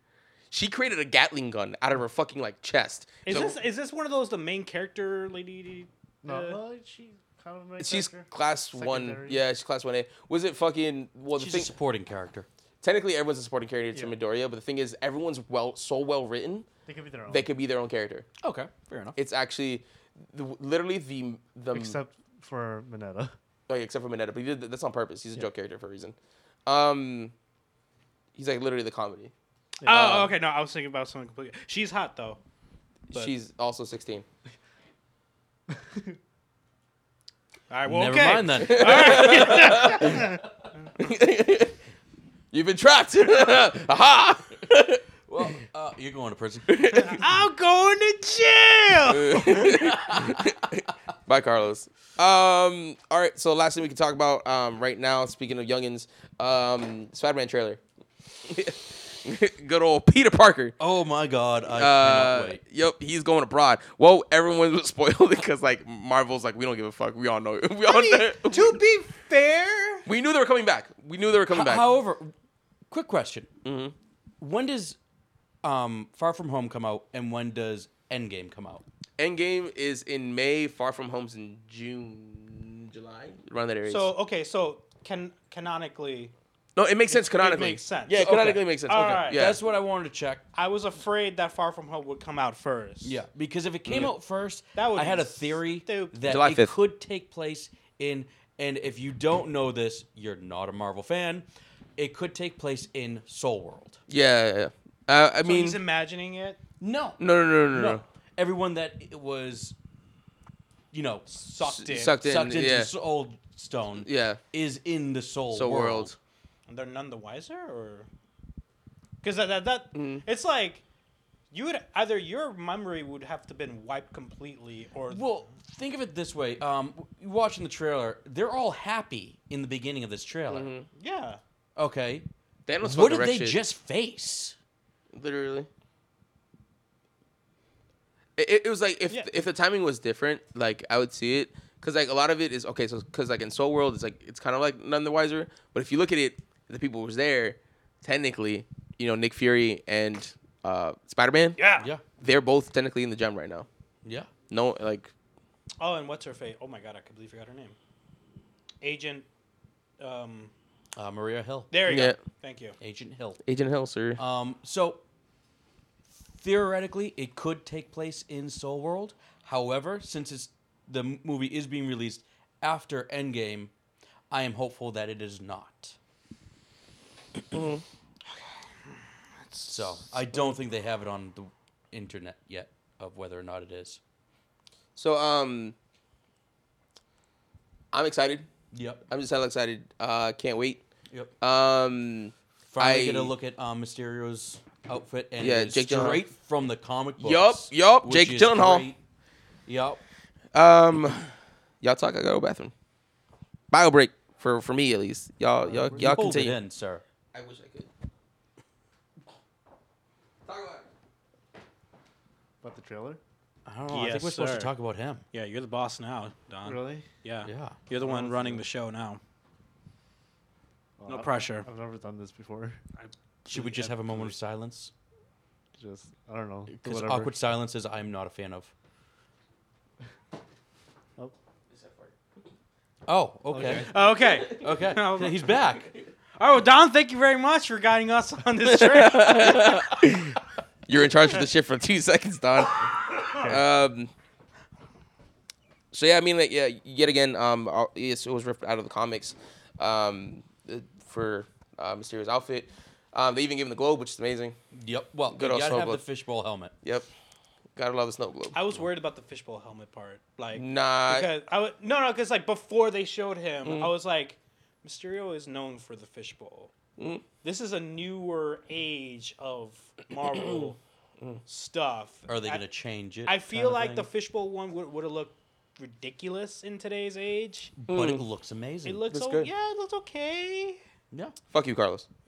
She created a Gatling gun out of her fucking like chest. Is So- this is this one of those the main character lady? No, uh, well, she kind of makes She's character. class one. Yeah, she's class one A. Was it fucking? Well, the She's thing. a supporting character. technically, everyone's a supporting character to Yeah. Midoriya, but the thing is, everyone's well so well written. They could be their own. They could be their own character. Okay, fair enough. It's actually, the, literally the the except for Mineta. Oh, yeah, except for Mineta, but he did that's on purpose. He's a joke character for a reason. Um, he's like literally the comedy. Oh, Um, okay. No, I was thinking about something completely. She's hot though. But- She's also sixteen. All right. Well, Never okay. mind then. <laughs> <laughs> You've been trapped. <laughs> Aha! well, uh, you're going to prison. I'm going to jail. Bye, Carlos. Um, all right. So last thing we can talk about um, right now, speaking of youngins, um, Spider-Man trailer. <laughs> Good old Peter Parker. Oh my God, I Uh, cannot wait. yep, he's going abroad. Well, everyone was <laughs> spoiled because like Marvel's like we don't give a fuck. We all know. <laughs> We all know. to be fair, We knew they were coming back. We knew they were coming back. However, quick question: Mhm. When does um, Far From Home come out, and when does Endgame come out? Endgame is in May. Far From Home's in June, July, around that area. so okay, so can canonically, no, it makes sense canonically. makes sense. Yeah, Okay. canonically makes sense. All okay, right. yeah. That's what I wanted to check. I was afraid that Far From Home would come out first. Yeah, because if it came out first, That would I had be a theory stupid. that July it 5th. could take place in. And if you don't know this, you're not a Marvel fan. It could take place in Soul World. yeah, yeah, yeah. Uh, I So mean, he's imagining it. No, no, no, no, no, no. no. Everyone that it was, you know, Sucked in. Sucked in. sucked into yeah, Soul Stone yeah. is in the Soul, So world. world. And they're none the wiser, or because that that, that Mm-hmm. it's like you would either your memory would have to been wiped completely, or Well, think of it this way: um, watching the trailer, they're all happy in the beginning of this trailer. Mm-hmm. yeah. Okay, Thanos what did they shit. just face? literally? It, it- it was like if Yeah. if the timing was different, like I would see it because like a lot of it is okay. So because like in Soul World, it's like it's kind of like none the wiser. But if you look at it, the people who was there, technically, you know, Nick Fury and uh, Spider Man, Yeah. Yeah, they're both technically in the gem right now. yeah. No, like Oh, and what's her face? Oh my god, I completely forgot her name. Agent. Um. Uh, Maria Hill, There you Yeah. go. Thank you. Agent Hill. Agent Hill, sir. Um, so theoretically, it could take place in Soul World. However, since it's the movie is being released after Endgame, I am hopeful that it is not. So I don't think they have it on the internet yet of whether or not it is. So um, I'm excited. Yep. I'm just hella excited. Uh, can't wait. Yep. Um, Finally, I- get a look at um, Mysterio's outfit, and Yeah, Jake Gyllenhaal. straight from the comic books. Yup, yup, Jake Gyllenhaal. great. Yup. um, y'all talk. I gotta go bathroom. Bio break for for me at least. Y'all y'all y'all Hold it continue. in, sir. I wish I could. Talk about it. About the trailer? I don't know. I Yes, think we're supposed sir. to talk about him. Yeah, you're the boss now, Don. Really? Yeah. Yeah. You're the one running the show now. Well, No I've- pressure. I've never done this before. Should we just have a moment of silence? Just I don't know. Because whatever. awkward silences, I'm not a fan of. Oh, Oh, okay. Okay. <laughs> Okay. <laughs> No. He's back. All right, well, Don, thank you very much for guiding us on this trip. <laughs> You're in charge of the ship for two seconds, Don. Um, so yeah, I mean, like, yeah, yet again, um, it was ripped out of the comics, um, for uh, Mysterio's outfit. Um, they even gave him the globe, which is amazing. Yep. Well, Good good. You old gotta have Snow the fishbowl helmet. Yep, gotta love the snow globe. I was worried about the fishbowl helmet part, like Nah, because I w- no no because like before they showed him, Mm. I was like, Mysterio is known for the fishbowl. Mm. This is a newer age of Marvel <clears throat> Mm. stuff. Are they gonna change it? I feel of like the fishbowl one would would have looked ridiculous in today's age. but it looks amazing. It looks That's o- good. yeah, it looks okay. yeah. fuck you, Carlos. <laughs>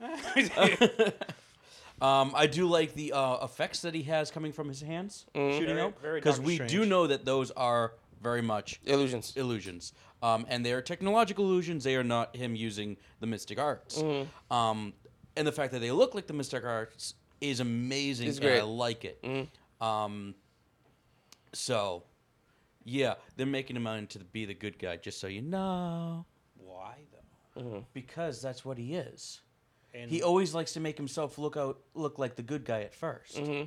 Um, I do like the uh, effects that he has coming from his hands shooting Very- out very because Doctor we do Strange. know that those are very much Illusions. illusions, um, and they are technological illusions. They are not him using the mystic arts. Mm-hmm. Um, and the fact that they look like the mystic arts is amazing. It's and I like it. Mhm. Um, so, yeah, they're making him out into be the good guy. Just so you know, Why though? because that's what he is. And He always likes to make himself look out look like the good guy at 1st Mm-hmm.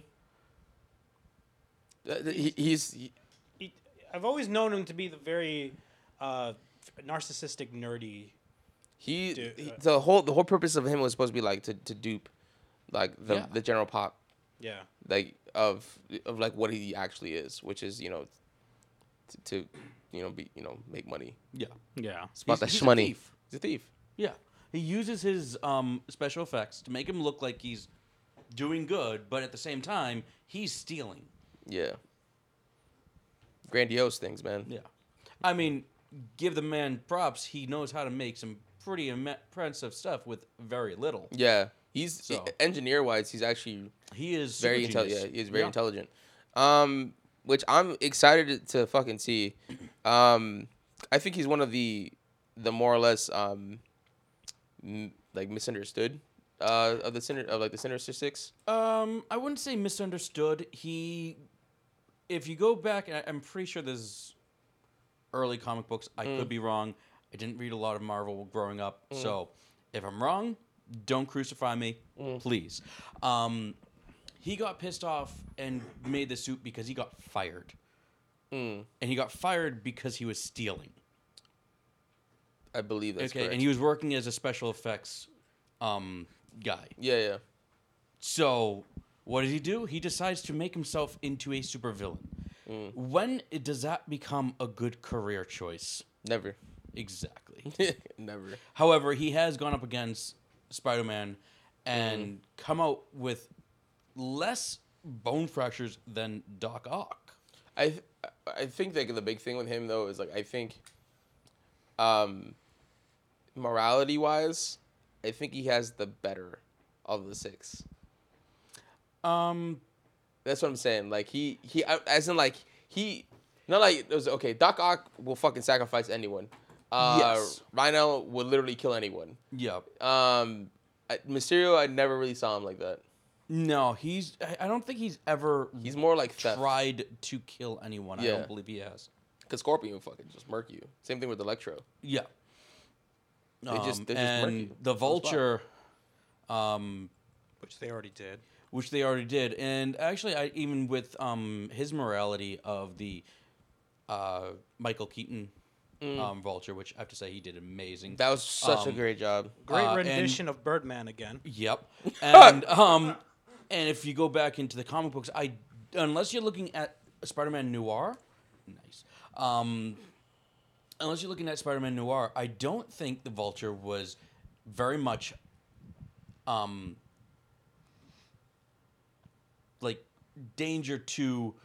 Uh, he, he's he- he- I've always known him to be the very uh, narcissistic, nerdy. he, Dude, he- uh, the whole the whole purpose of him was supposed to be like to, to dupe, like the Yeah. the general pop. Yeah. like of of like what he actually is, which is you know to, to you know be you know make money. Yeah, Yeah. It's about He's- that he's a thief. He's a thief. yeah. He uses his um, special effects to make him look like he's doing good, but at the same time, he's stealing. Yeah. Grandiose things, man. Yeah, I mean, give the man props. He knows how to make some pretty impressive stuff with very little. Yeah. He's So. engineer wise, he's actually He is very intelligent. Yeah, he's very Yeah. intelligent. Um, which I'm excited to fucking see. Um, I think he's one of the the more or less um, m- like misunderstood uh of the center of like the Sinister Six. Um, I wouldn't say misunderstood. He, if you go back, I- I'm pretty sure there's early comic books. I could be wrong. I didn't read a lot of Marvel growing up, so if I'm wrong, don't crucify me, please. Um, he got pissed off and made the suit because he got fired, Mm, and he got fired because he was stealing. I believe that's okay, correct. and he was working as a special effects um, guy. yeah, yeah. So, what does he do? He decides to make himself into a supervillain. When does that become a good career choice? Never. Exactly. <laughs> Never. However, he has gone up against Spider Man and come out with less bone fractures than Doc Ock. I th- I think like the big thing with him though is like I think, um, morality wise, I think he has the better of the six. Um, That's what I'm saying. Like he he as in like he not like it was okay. Doc Ock will fucking sacrifice anyone. Uh, Yes. Rhino would literally kill anyone. yeah. Um, I, Mysterio, I never really saw him like that. No, he's. I- I don't think he's ever He's more like theft. tried to kill anyone. Yeah. I don't believe he has. Cause Scorpion fucking just murk you. Same thing with Electro. Yeah. They just- Um, they just murk and you the on the spot. vulture, um, Which they already did. Which they already did, and actually, I even with um his morality of the uh Michael Keaton um vulture, which I have to say he did amazing. Mm. That was such a Um, great job. Great Uh, and- rendition of Birdman again. Yep. And <laughs> um, and if you go back into the comic books, I unless you're looking at Spider-Man Noir, nice. Um, unless you're looking at Spider-Man Noir, I don't think the Vulture was very much, um, like danger to,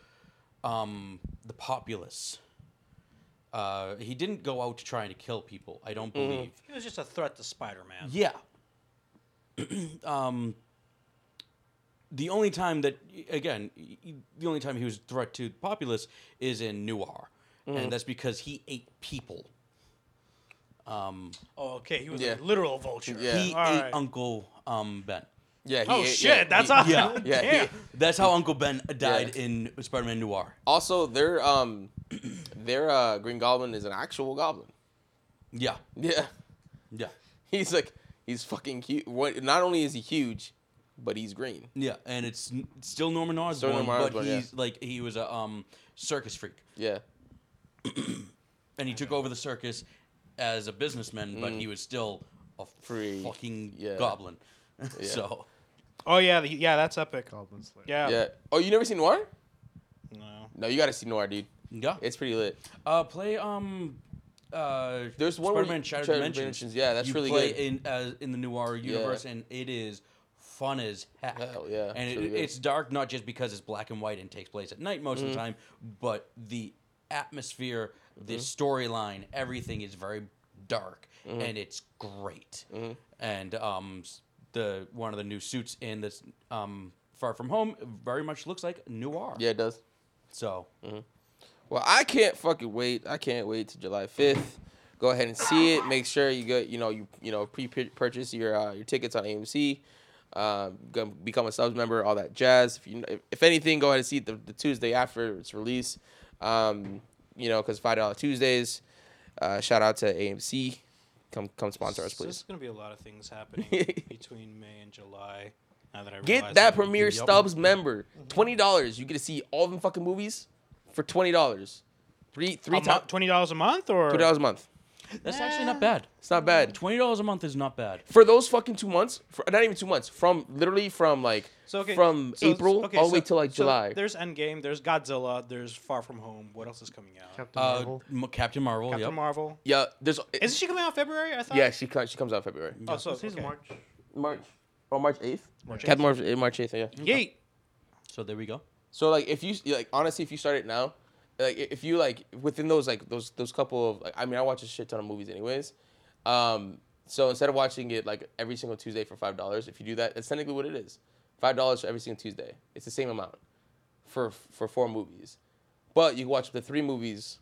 um, the populace. Uh, he didn't go out trying to kill people. I don't believe. He was just a threat to Spider-Man. Yeah. <clears throat> um, the only time that, again, y- y- the only time he was a threat to the populace is in Noir, and that's because he ate people. Um, Oh, okay. He was Yeah. a literal vulture. Yeah. he All ate right. Uncle um, Ben. Yeah. He Oh shit! yeah, that's he- how. yeah, <laughs> yeah, he- That's how Uncle Ben died Yeah. in Spider-Man Noir. Also, their um, <clears throat> their uh, Green Goblin is an actual goblin. Yeah, Yeah. yeah. <laughs> He's like He's fucking cute. What? Not only is he huge, but he's green. Yeah, and it's still Norman Osborn, Norman but Osborn, yeah. he's like he was a um, circus freak, Yeah. <clears throat> and he took over the circus as a businessman, but he was still a Mm. Free, fucking yeah. goblin. <laughs> Yeah. so Oh yeah, the, yeah, that's epic. Goblin Slayer. Yeah. Yeah. Oh, you never seen Noir? No. No, you got to see Noir, dude. yeah, It's pretty lit. uh, play um. Uh, There's one where Spider-Man you- Shattered Shattered Dimensions. Dimensions, yeah, that's you really play good. in uh, in the noir universe, and it is fun as heck. Hell, yeah, and it's it, really it's dark not just because it's black and white and takes place at night most Mm-hmm. of the time, but the atmosphere, the Mm-hmm. storyline, everything is very dark, Mm-hmm. and it's great. And um, s- the one of the new suits in this um, Far From Home very much looks like noir. Yeah, it does. So Well, I can't fucking wait. I can't wait to July 5th. Go ahead and see it. Make sure you get, you know, you you know, pre-purchase your uh, your tickets on AMC. Um, go- become a Stubs member, all that jazz. If you if, if anything, go ahead and see it the, the Tuesday after its release. Um, you know, because five dollar Tuesdays. Uh, shout out to AMC. Come come sponsor us, please. there's please. gonna be a lot of things happening <laughs> between May and July. Now that I Get that Premiere Stubs member. Mm-hmm. Twenty dollars. You get to see all them fucking movies for twenty dollars. Three three times. twenty dollars a month or Twenty dollars a month. That's actually not bad. It's not bad. Twenty dollars a month is not bad. for those fucking two months, for, not even two months, from literally from like So okay, from so- April okay, all the way so- till like so July. There's Endgame. There's Godzilla. There's Far From Home. What else is coming out? Captain Uh, Marvel. M- Captain Marvel. Captain yep. Marvel. yeah, there's Isn't she coming out in February? I thought. yeah she comes she comes out February. Oh, so Season okay. March. March or March eighth. March Captain 8th. Marvel eh, March eighth. Yeah. Yeet. So there we go. So like if you like honestly if you start it now, like if you like within those like those those couple of like I mean I watch a shit ton of movies anyways. Um so instead of watching it like every single Tuesday for five dollars, if you do that, that's technically what it is. Five dollars for every single Tuesday. It's the same amount for for four movies. But you can watch the three movies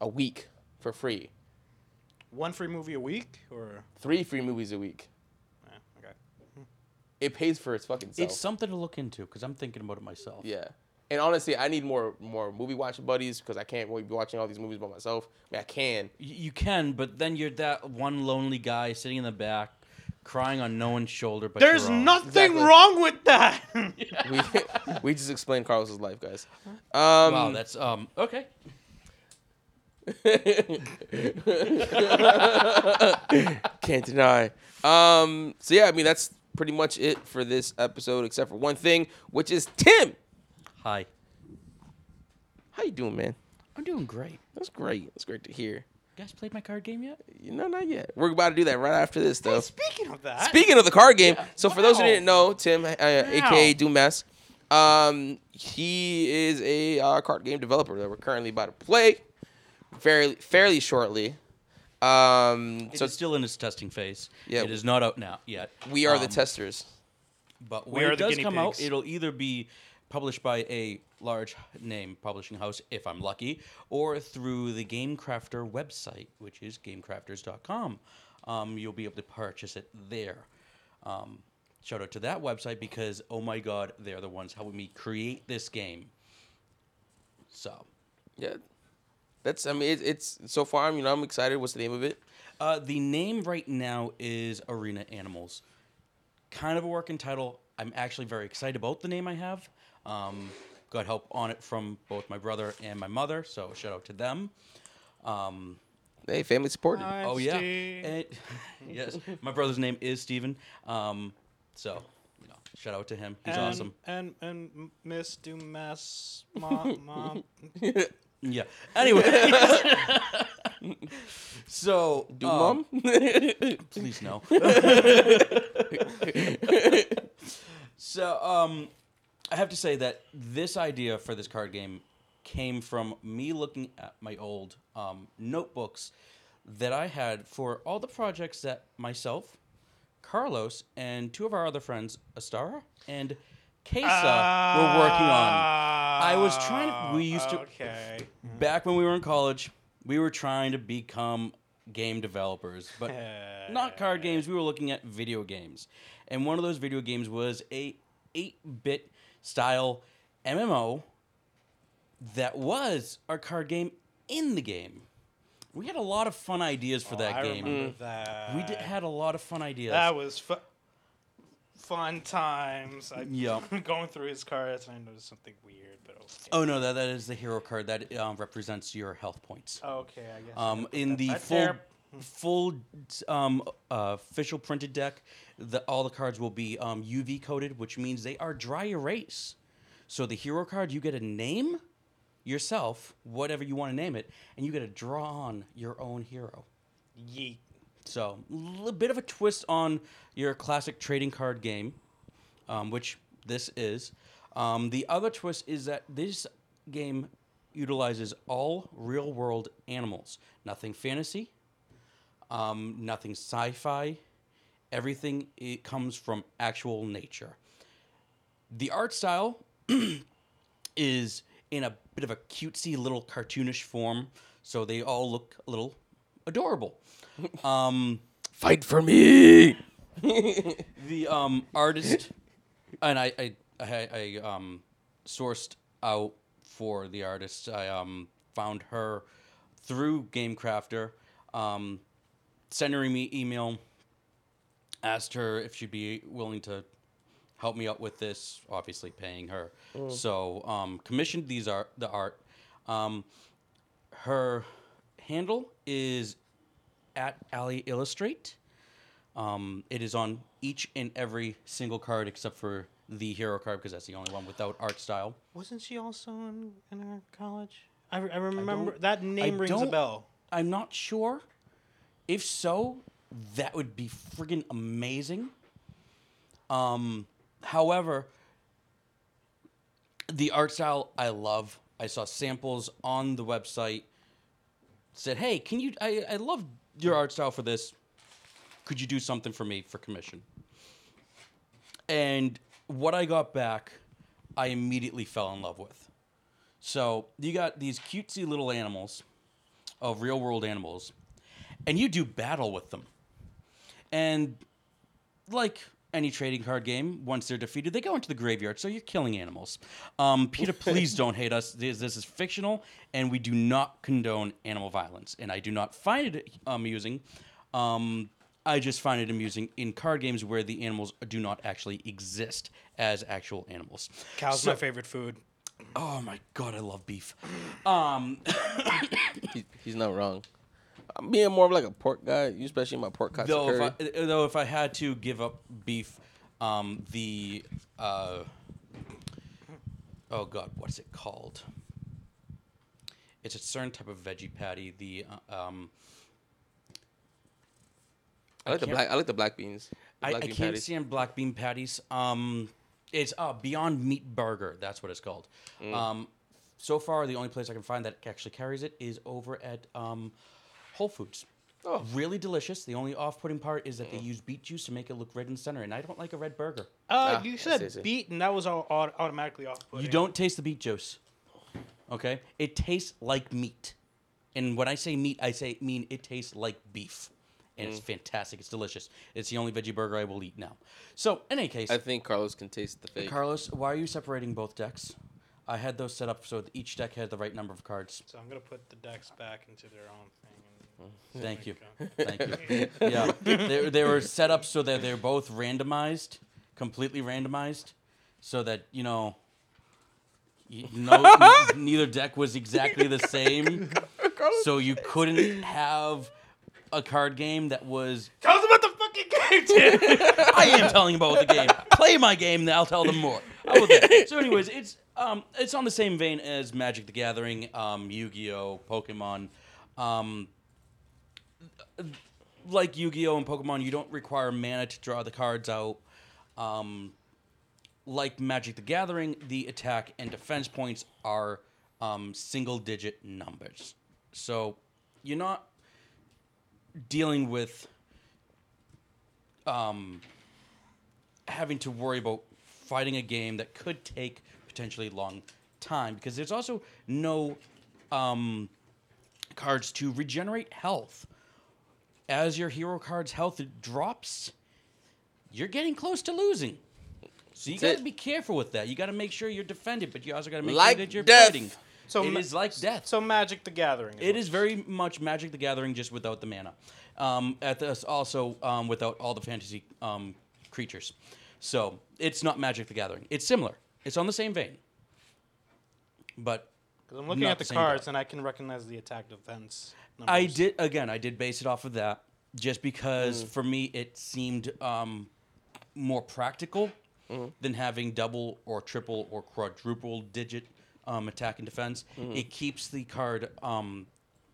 a week for free. One free movie a week, or Three free movies a week. eh, okay. It pays for its fucking self. It's something to look into because I'm thinking about it myself. Yeah. And honestly, I need more more movie watching buddies because I can't really be watching all these movies by myself. I mean, I can. You can, but then you're that one lonely guy sitting in the back, crying on no one's shoulder. But There's your own. nothing Exactly. wrong with that. <laughs> We we just explained Carlos's life, guys. Um, Wow, that's um okay. <laughs> can't deny. Um, so yeah, I mean that's pretty much it for this episode, except for one thing, which is Tim. Hi, How you doing, man? I'm doing great. That's great. That's great to hear. You guys played my card game yet? No, not yet. We're about to do that right after this, though. Speaking of that, Speaking of the card game, so for those who didn't know, Tim, uh, aka Doomas, um, he is a uh, card game developer that we're currently about to play, fairly fairly shortly. Um, It's so still in its testing phase. Yeah. it is not out now yet. we are the Um, testers. But We when are it does guinea come out, it'll either be published by a large name publishing house, if I'm lucky, or through the GameCrafter website, which is GameCrafters.com. Um, you'll be able to purchase it there. Um, shout out to that website because, oh my god, they're the ones helping me create this game. So, Yeah, that's. I mean, it, it's so far. You know, I'm excited. What's the name of it? Uh, the name right now is Arena Animals. Kind of a working title. I'm actually very excited about the name I have. Um, got help on it from both my brother and my mother, so shout out to them. Um, Hey, family supported. Hi, oh yeah, And- <laughs> yes. My brother's name is Steven. Um, so you know, shout out to him. He's and, awesome. And and Miss Dumas, mom, <laughs> mom. Yeah. Anyway. <laughs> so Do um, mom? Please no. so, um, I have to say that this idea for this card game came from me looking at my old um, notebooks that I had for all the projects that myself, Carlos, and two of our other friends, Astara and Kesa, were working on. I was trying to- we used to- Back when we were in college, we were trying to become game developers, but not card games. We were looking at video games, and one of those video games was a 8-bit style MMO that was our card game in the game. We had a lot of fun ideas for Oh, that I game. remember that. We did, had a lot of fun ideas. That was fu- fun times. I, Yeah. <laughs> going through his cards, and I noticed something weird, but okay. oh no, that, that is the hero card that um, represents your health points. Okay, I guess. Um, gotta in the full there. full um, uh, official printed deck, the, all the cards will be um, UV coated, which means they are dry erase. So the hero card, you get a name yourself, whatever you want to name it, and you get to draw on your own hero. Yeet. So a little bit of a twist on your classic trading card game, um, which this is. Um, the other twist is that this game utilizes all real world animals. Nothing fantasy, um, nothing sci-fi. Everything it comes from actual nature. The art style <clears throat> is in a bit of a cutesy little cartoonish form, so they all look a little adorable. <laughs> Um, Fight for me. <laughs> the um, artist, and I, I, I, I um, sourced out for the artist. I um, found her through GameCrafter. Um, sending me email, asked her if she'd be willing to help me out with this. Obviously, paying her. So um, commissioned these art the art. Um, her handle is at Ali Illustrate. Um, it is on each and every single card except for the hero card because that's the only one without art style. Wasn't she also in, in her college? I, re- I remember don't- that name I rings a bell. I'm not sure. If so, that would be friggin' amazing. Um, however, the art style I love. I saw samples on the website. Said, "Hey, can you? I I love your art style for this. Could you do something for me for commission?" And what I got back, I immediately fell in love with. So you got these cutesy little animals of real world animals, and you do battle with them. And like any trading card game, once they're defeated, they go into the graveyard. So you're killing animals. Um, Peter, <laughs> please don't hate us. This, this is fictional, and we do not condone animal violence. And I do not find it amusing. Um, I just find it amusing in card games where the animals do not actually exist as actual animals. Cow's So- my favorite food. Oh my god, I love beef. Um, <coughs> He, he's not wrong. I'm being more of like a pork guy, you especially my pork cuts. though, if I, though if I had to give up beef, um, the uh, oh god, what's it called? It's a certain type of veggie patty. The uh, um, I like the black. I like the black beans. The I, black I bean can't patties. stand black bean patties. Um, it's uh, Beyond Meat Burger. That's what it's called. Mm. Um, so far, the only place I can find that actually carries it is over at um, Whole Foods. Oh. Really delicious. The only off-putting part is that they use beet juice to make it look red in the center, and I don't like a red burger. Uh, Ah, you I said see, beet, and that was all, au- automatically off putting. You don't taste the beet juice. Okay? It tastes like meat. And when I say meat, I say mean it tastes like beef. And Mm. it's fantastic. It's delicious. It's the only veggie burger I will eat now. So, in any case, I think Carlos can taste the fake. Carlos, why are you separating both decks? I had those set up so that each deck had the right number of cards. So I'm gonna put the decks back into their own thing. And <laughs> Thank you. Thank <laughs> you. Yeah, they, they were set up so that they're both randomized, completely randomized, so that you know, y- no, n- <laughs> neither deck was exactly the same. So you couldn't have a card game that was. Tell us about the fucking game, dude. I am telling about the game. Play my game, then I'll tell them more. How about that? So, anyways, it's um, it's on the same vein as Magic the Gathering, um, Yu-Gi-Oh, Pokemon. Um, like Yu-Gi-Oh and Pokemon, you don't require mana to draw the cards out. Um, like Magic the Gathering, the attack and defense points are um, single-digit numbers. So you're not dealing with um, having to worry about fighting a game that could take potentially long time because there's also no um, cards to regenerate health. As your hero card's health drops, you're getting close to losing. So you got to be careful with that. You got to make sure you're defended, but you also got to make like sure that you're death. fighting. So it ma- is like death. So Magic the Gathering. It is very much Magic the Gathering, just without the mana. Um, at this also um, without all the fantasy um, creatures. So it's not Magic the Gathering. It's similar. It's on the same vein. But Because I'm looking not at the the cards guy. and I can recognize the attack defense. I did again. I did base it off of that, just because for me it seemed um, more practical than having double or triple or quadruple digit um, attack and defense. It keeps the card um,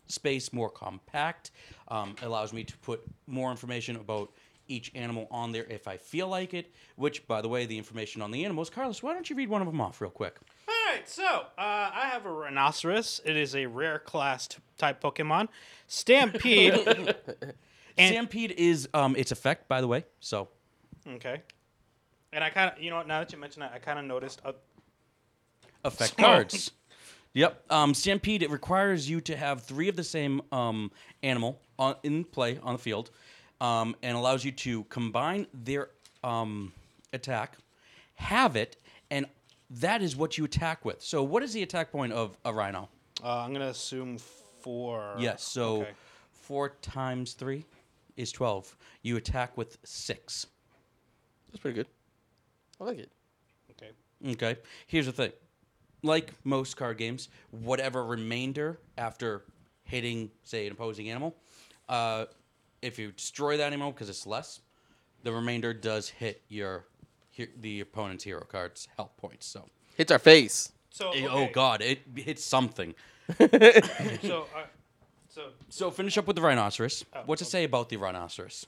space more compact. Um, allows me to put more information about each animal on there if I feel like it. Which, by the way, the information on the animals, Carlos, why don't you read one of them off real quick? All right, so uh, I have a rhinoceros. It is a rare class t- type Pokemon. Stampede. <laughs> And- Stampede is um, its effect, by the way. So okay. And I kind of, you know what? Now that you mention that, I kind of noticed. A, effect cards. Yep. Um, Stampede it requires you to have three of the same um, animal on, in play on the field, um, and allows you to combine their um, attack, have it, and that is what you attack with. So, what is the attack point of a rhino? uh, I'm gonna assume four. Yes. So, Okay. four times three is twelve. You attack with six. That's pretty good. I like it. Okay. Okay. Here's the thing. Like most card games, whatever remainder after hitting, say, an opposing animal, uh, if you destroy that animal because it's less, the remainder does hit your he- the opponent's hero card's health points. So, Hits our face. So okay. oh god, it hits something. <laughs> So, uh, so So finish up with the rhinoceros. Oh, What's it say about the rhinoceros?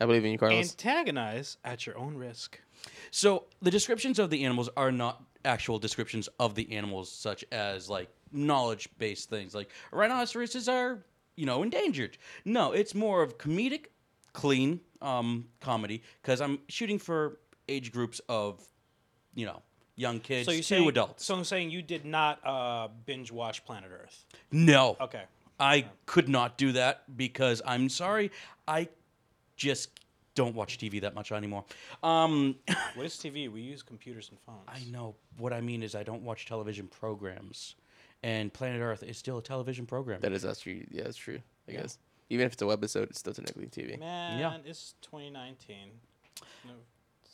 I believe in you, Carlos. antagonize at your own risk. So the descriptions of the animals are not actual descriptions of the animals, such as like knowledge-based things. Like rhinoceroses are, you know, endangered. No, it's more of comedic, clean um, comedy because I'm shooting for age groups of, you know, young kids So you to saying adults. So I'm saying you did not uh, binge watch Planet Earth. no, Okay. I could not do that because I'm sorry, I just don't watch TV that much anymore. Um, <laughs> What is TV? We use computers and phones. I know. What I mean is, I don't watch television programs, and Planet Earth is still a television program. that is that's true. Yeah, that's true. I guess even if it's a webisode, it's still technically TV. Man, Yeah. it's 2019. No.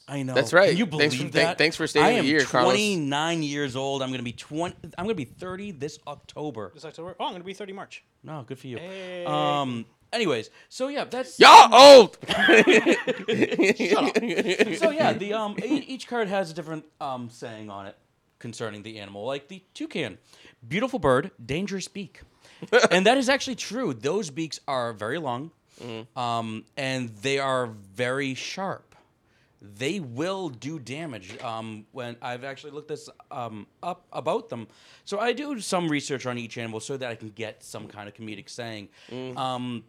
I know. That's right. Can you Thanks believe for- thank- that? thanks for staying I a am year, Carlos. 29 years old. I'm gonna be 20. I'm gonna be 30 this October. This October. Oh, I'm gonna be 30 March. No, good for you. Hey. Um. Anyways, so yeah, that's Y'all old. <laughs> Shut up. So yeah, the um e- each card has a different um saying on it concerning the animal. Like the toucan, beautiful bird, dangerous beak, and that is actually true. Those beaks are very long, um, and they are very sharp. They will do damage. Um, when I've actually looked this um, up about them, so I do some research on each animal so that I can get some kind of comedic saying. Um,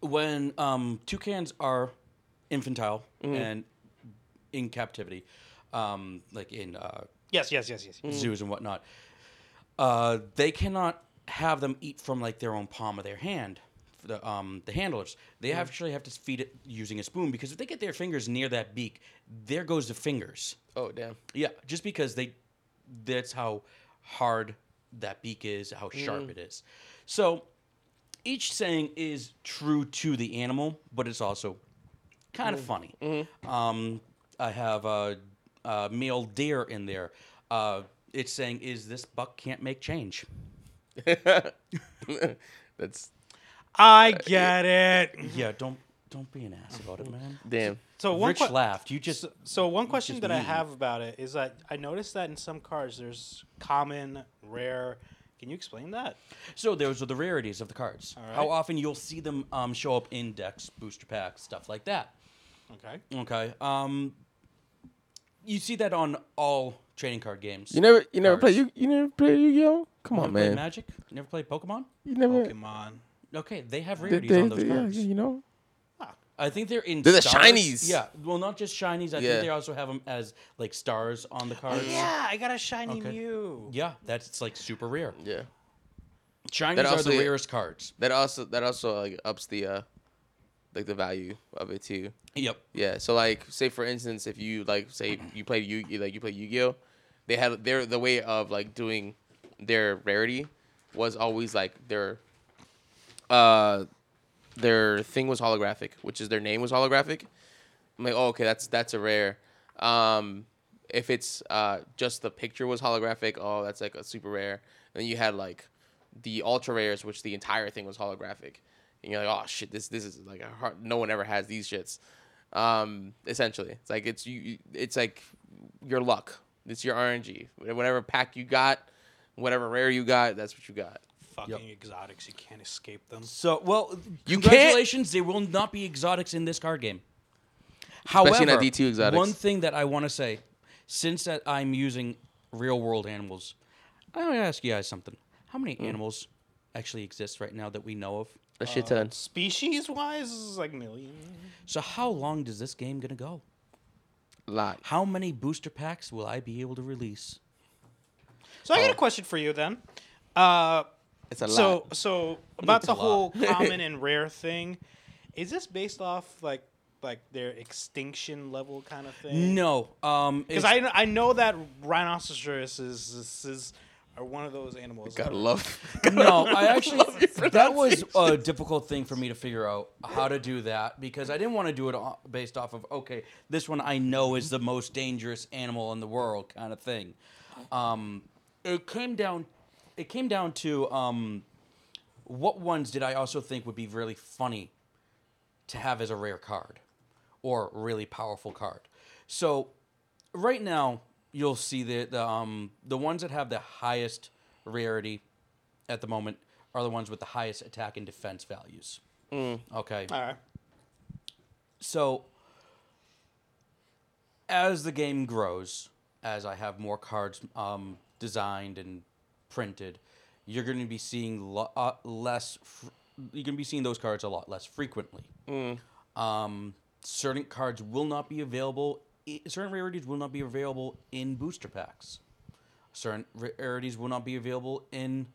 when um, toucans are infantile and in captivity, um, like in uh, Yes, yes, yes, yes. zoos and whatnot, uh, they cannot have them eat from like their own palm of their hand. The um, the handlers they actually have to feed it using a spoon because if they get their fingers near that beak, there goes the fingers. oh damn. Yeah, just because they that's how hard that beak is, how sharp it is. So each saying is true to the animal, but it's also kind of funny. Um, I have a, a male deer in there. Uh, it's saying, "Is this buck can't make change?" <laughs> That's I get it. Yeah, don't don't be an ass about it, man. <laughs> damn. So one Rich que- laughed. You just So, so one question just that I have about it is that I noticed that in some cards there's common, rare. Can you explain that? So those are the rarities of the cards. All right. How often you'll see them um, show up in decks, booster packs, stuff like that. Okay. Okay. Um, you see that on all trading card games. You never, you never play you, you never play Yu-Gi-Oh. Come Never on, man. Magic. Never played Pokemon. You never. Pokemon. Okay, they have rarities they, on those they- yeah, cards. you know. I think they're in. They're the stars. shinies. Yeah. Well, not just shinies. I Yeah. think they also have them as like stars on the cards. Yeah, I got a shiny Okay. Mew. Yeah, that's like super rare. Yeah. Shinies That are also- the rarest cards. That also that also like ups the uh like the value of it too. Yep. Yeah. So like say for instance if you like say you play Yu like you play Yu-Gi-Oh, they had their the way of like doing their rarity was always like their uh their thing was holographic, which is their name was holographic. I'm like, oh, okay, that's that's a rare. Um, if it's uh just the picture was holographic, oh, that's like a super rare. And then you had like the ultra rares, which the entire thing was holographic. And you're like, oh shit, this this is like a hard, no one ever has these shits. Um, essentially, it's like it's you. It's like your luck. It's your RNG. Whatever pack you got, whatever rare you got, that's what you got. Fucking exotics, you can't escape them. So, well, You can't- congratulations. There will not be exotics in this card game. However, Especially not D2 exotics. one thing that I want to say, since that I'm using real world animals, I want to ask you guys something. How many Hmm. animals actually exist right now that we know of? A shit ton. Species wise, is like million. So, how long does this game gonna go? lot. How many booster packs will I be able to release? So I got Oh. a question for you then. Uh, It's a so lot. so <laughs> about It's the whole <laughs> common and rare thing, is this based off like like their extinction level kind of thing? No, um, because it's- I I know that rhinoceroses is, is are one of those animals. Gotta that- love. <laughs> no, I actually that was a difficult thing for me to figure out how to do that because I didn't want to do it based off of okay, this one I know is the most dangerous animal in the world kind of thing. Um, it came down, it came down to um, what ones did I also think would be really funny to have as a rare card or really powerful card. So right now you'll see the the um the ones that have the highest rarity at the moment are the ones with the highest attack and defense values. Okay. All right. So as the game grows, as I have more cards um, designed and printed, you're going to be seeing lo- uh, less. Fr- you're going to be seeing those cards a lot less frequently. Um, certain cards will not be available. Certain rarities will not be available in booster packs. Certain rarities will not be available in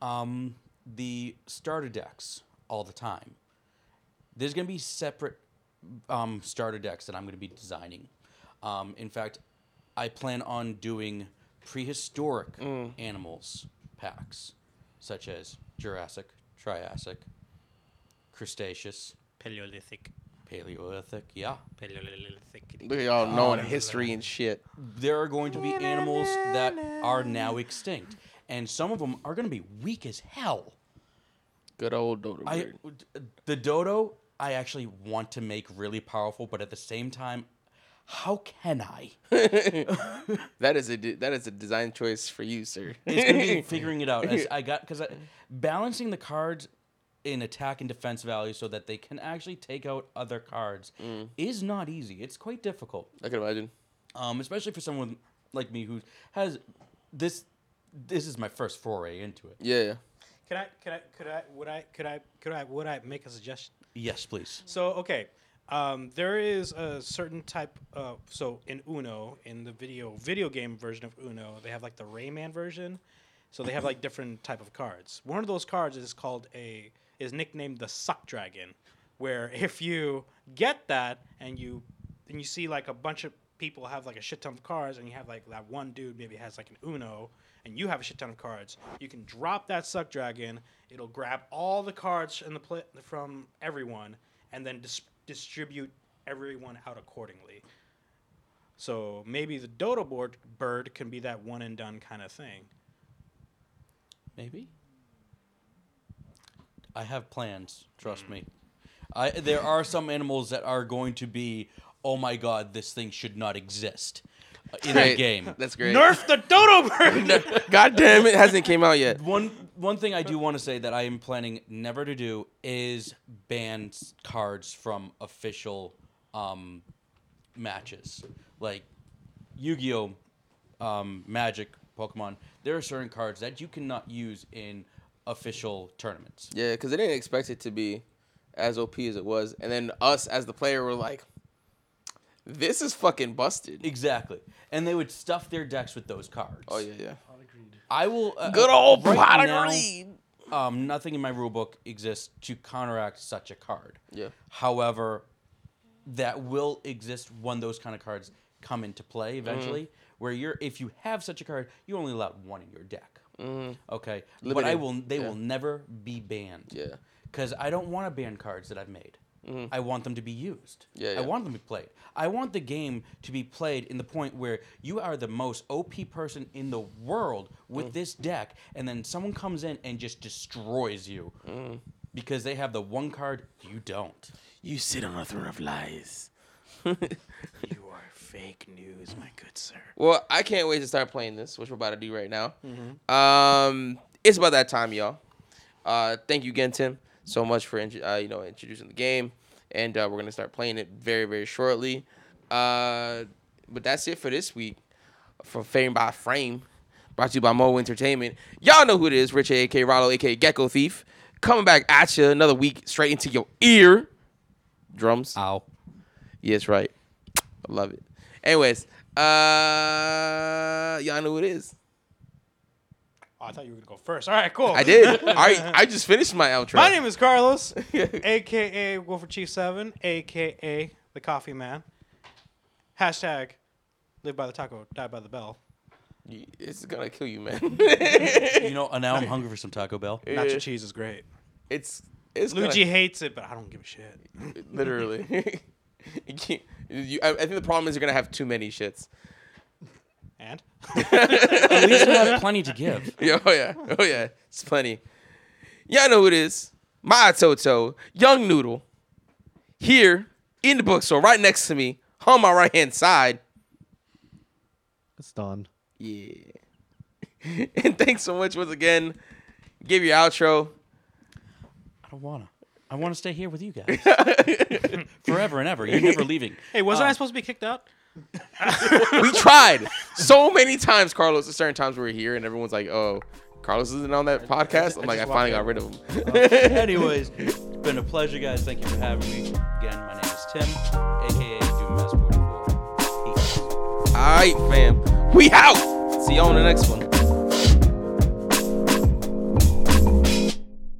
um, the starter decks all the time. There's going to be separate um, starter decks that I'm going to be designing. Um, in fact, I plan on doing prehistoric mm. animals packs, such as Jurassic, Triassic, Cretaceous, Paleolithic. Paleolithic. Yeah, Paleolithic. Look at y'all knowing history um, and shit. there are going to be animals that are now extinct, and some of them are going to be weak as hell. Good old dodo I bird. the dodo I actually want to make really powerful, but at the same time, how can I? <laughs> <laughs> That is a de- that is a design choice for you, sir. It's gonna be <laughs> figuring it out as I got because balancing the cards in attack and defense value so that they can actually take out other cards is not easy. It's quite difficult, I can imagine. um, especially for someone like me who has this. This is my first foray into it. Yeah. Can I? Can I? Could I? Would I? Could I? Could I? Would I make a suggestion? Yes, please. So okay, um, there is a certain type. Of, so in Uno, in the video video game version of Uno, they have like the Rayman version. So they have like different type of cards. One of those cards is called a is nicknamed the Suck Dragon, where <laughs> if you get that and you and you see like a bunch of people have like a shit ton of cards, and you have like that one dude maybe has like an Uno, and you have a shit ton of cards, you can drop that Suck Dragon. It'll grab all the cards in the pla from everyone, and then dis- distribute everyone out accordingly. So maybe the Dodo board bird can be that one and done kind of thing. Maybe. I have plans. Trust mm. me. I there are some animals that are going to be. Oh my god! This thing should not exist in the Great. game. That's great. Nerf the Dodo bird. <laughs> God damn it, hasn't came out yet. One one thing I do want to say that I am planning never to do is ban s- cards from official um, matches, like Yu-Gi-Oh, um, Magic, Pokemon. There are certain cards that you cannot use in official tournaments. Yeah, because they didn't expect it to be as OP as it was, and then us as the player were like, "This is fucking busted." Exactly, and they would stuff their decks with those cards. Oh yeah, yeah. Agreed. I will. Uh, Good old right pot now, of um, nothing in my rulebook exists to counteract such a card. Yeah. However, that will exist when those kind of cards come into play eventually, where you're if you have such a card, you only allow one in your deck. Mhm. Okay, but Limited. I will. They Yeah. will never be banned. Yeah. because I don't want to ban cards that I've made. I want them to be used. Mm-hmm. Yeah, I want them to be played. I want the game to be played in the point where you are the most OP person in the world with Mm. this deck, and then someone comes in and just destroys you Mm. because they have the one card you don't. You sit on a throne of lies. <laughs> You are fake news, my good sir. Well, I can't wait to start playing this, which we're about to do right now. Um, it's about that time, y'all. Uh, thank you again, Tim, so much for uh, you know introducing the game, and uh, we're gonna start playing it very very shortly. Uh, but that's it for this week. From Frame by Frame, brought to you by Mo Entertainment. Y'all know who it is, Rich A.K. Rollo, A.K. Gecko Thief, coming back at you another week straight into your ear. Drums. Ow. Yes, right. I love it. Anyways, uh, y'all know who it is. Oh, I thought you were gonna go first. All right, cool. I did. <laughs> I I just finished my outro. My name is Carlos, <laughs> aka Wolfer Chief Seven, aka the Coffee Man. Hashtag live by the taco, die by the bell. It's gonna kill you, man. You know, uh, now I'm hungry for some Taco Bell. Nacho cheese is great. it's it's Luigi gonna- hates it, but I don't give a shit. literally. <laughs> you can't, you, I, I think the problem is you're gonna have too many shits. And <laughs> At least I have plenty to give. <laughs> Yeah, oh yeah, oh yeah, it's plenty. Y'all know who it is. My Toto, Young Noodle, here in the bookstore, right next to me, on my right hand side. It's done. Yeah. <laughs> and thanks so much once again. Give your outro. I don't wanna. I want to stay here with you guys forever and ever. You're never leaving. hey, wasn't Uh, I supposed to be kicked out? <laughs> we tried so many times, Carlos. At certain times we were here, and everyone's like, "Oh, Carlos isn't on that podcast." I'm like, I finally got rid of him. Um, <laughs> anyways, it's been a pleasure, guys. Thank you for having me. Again, my name is Tim, aka Doom Mass 44. Peace. All right, fam. We out. See you on the next one.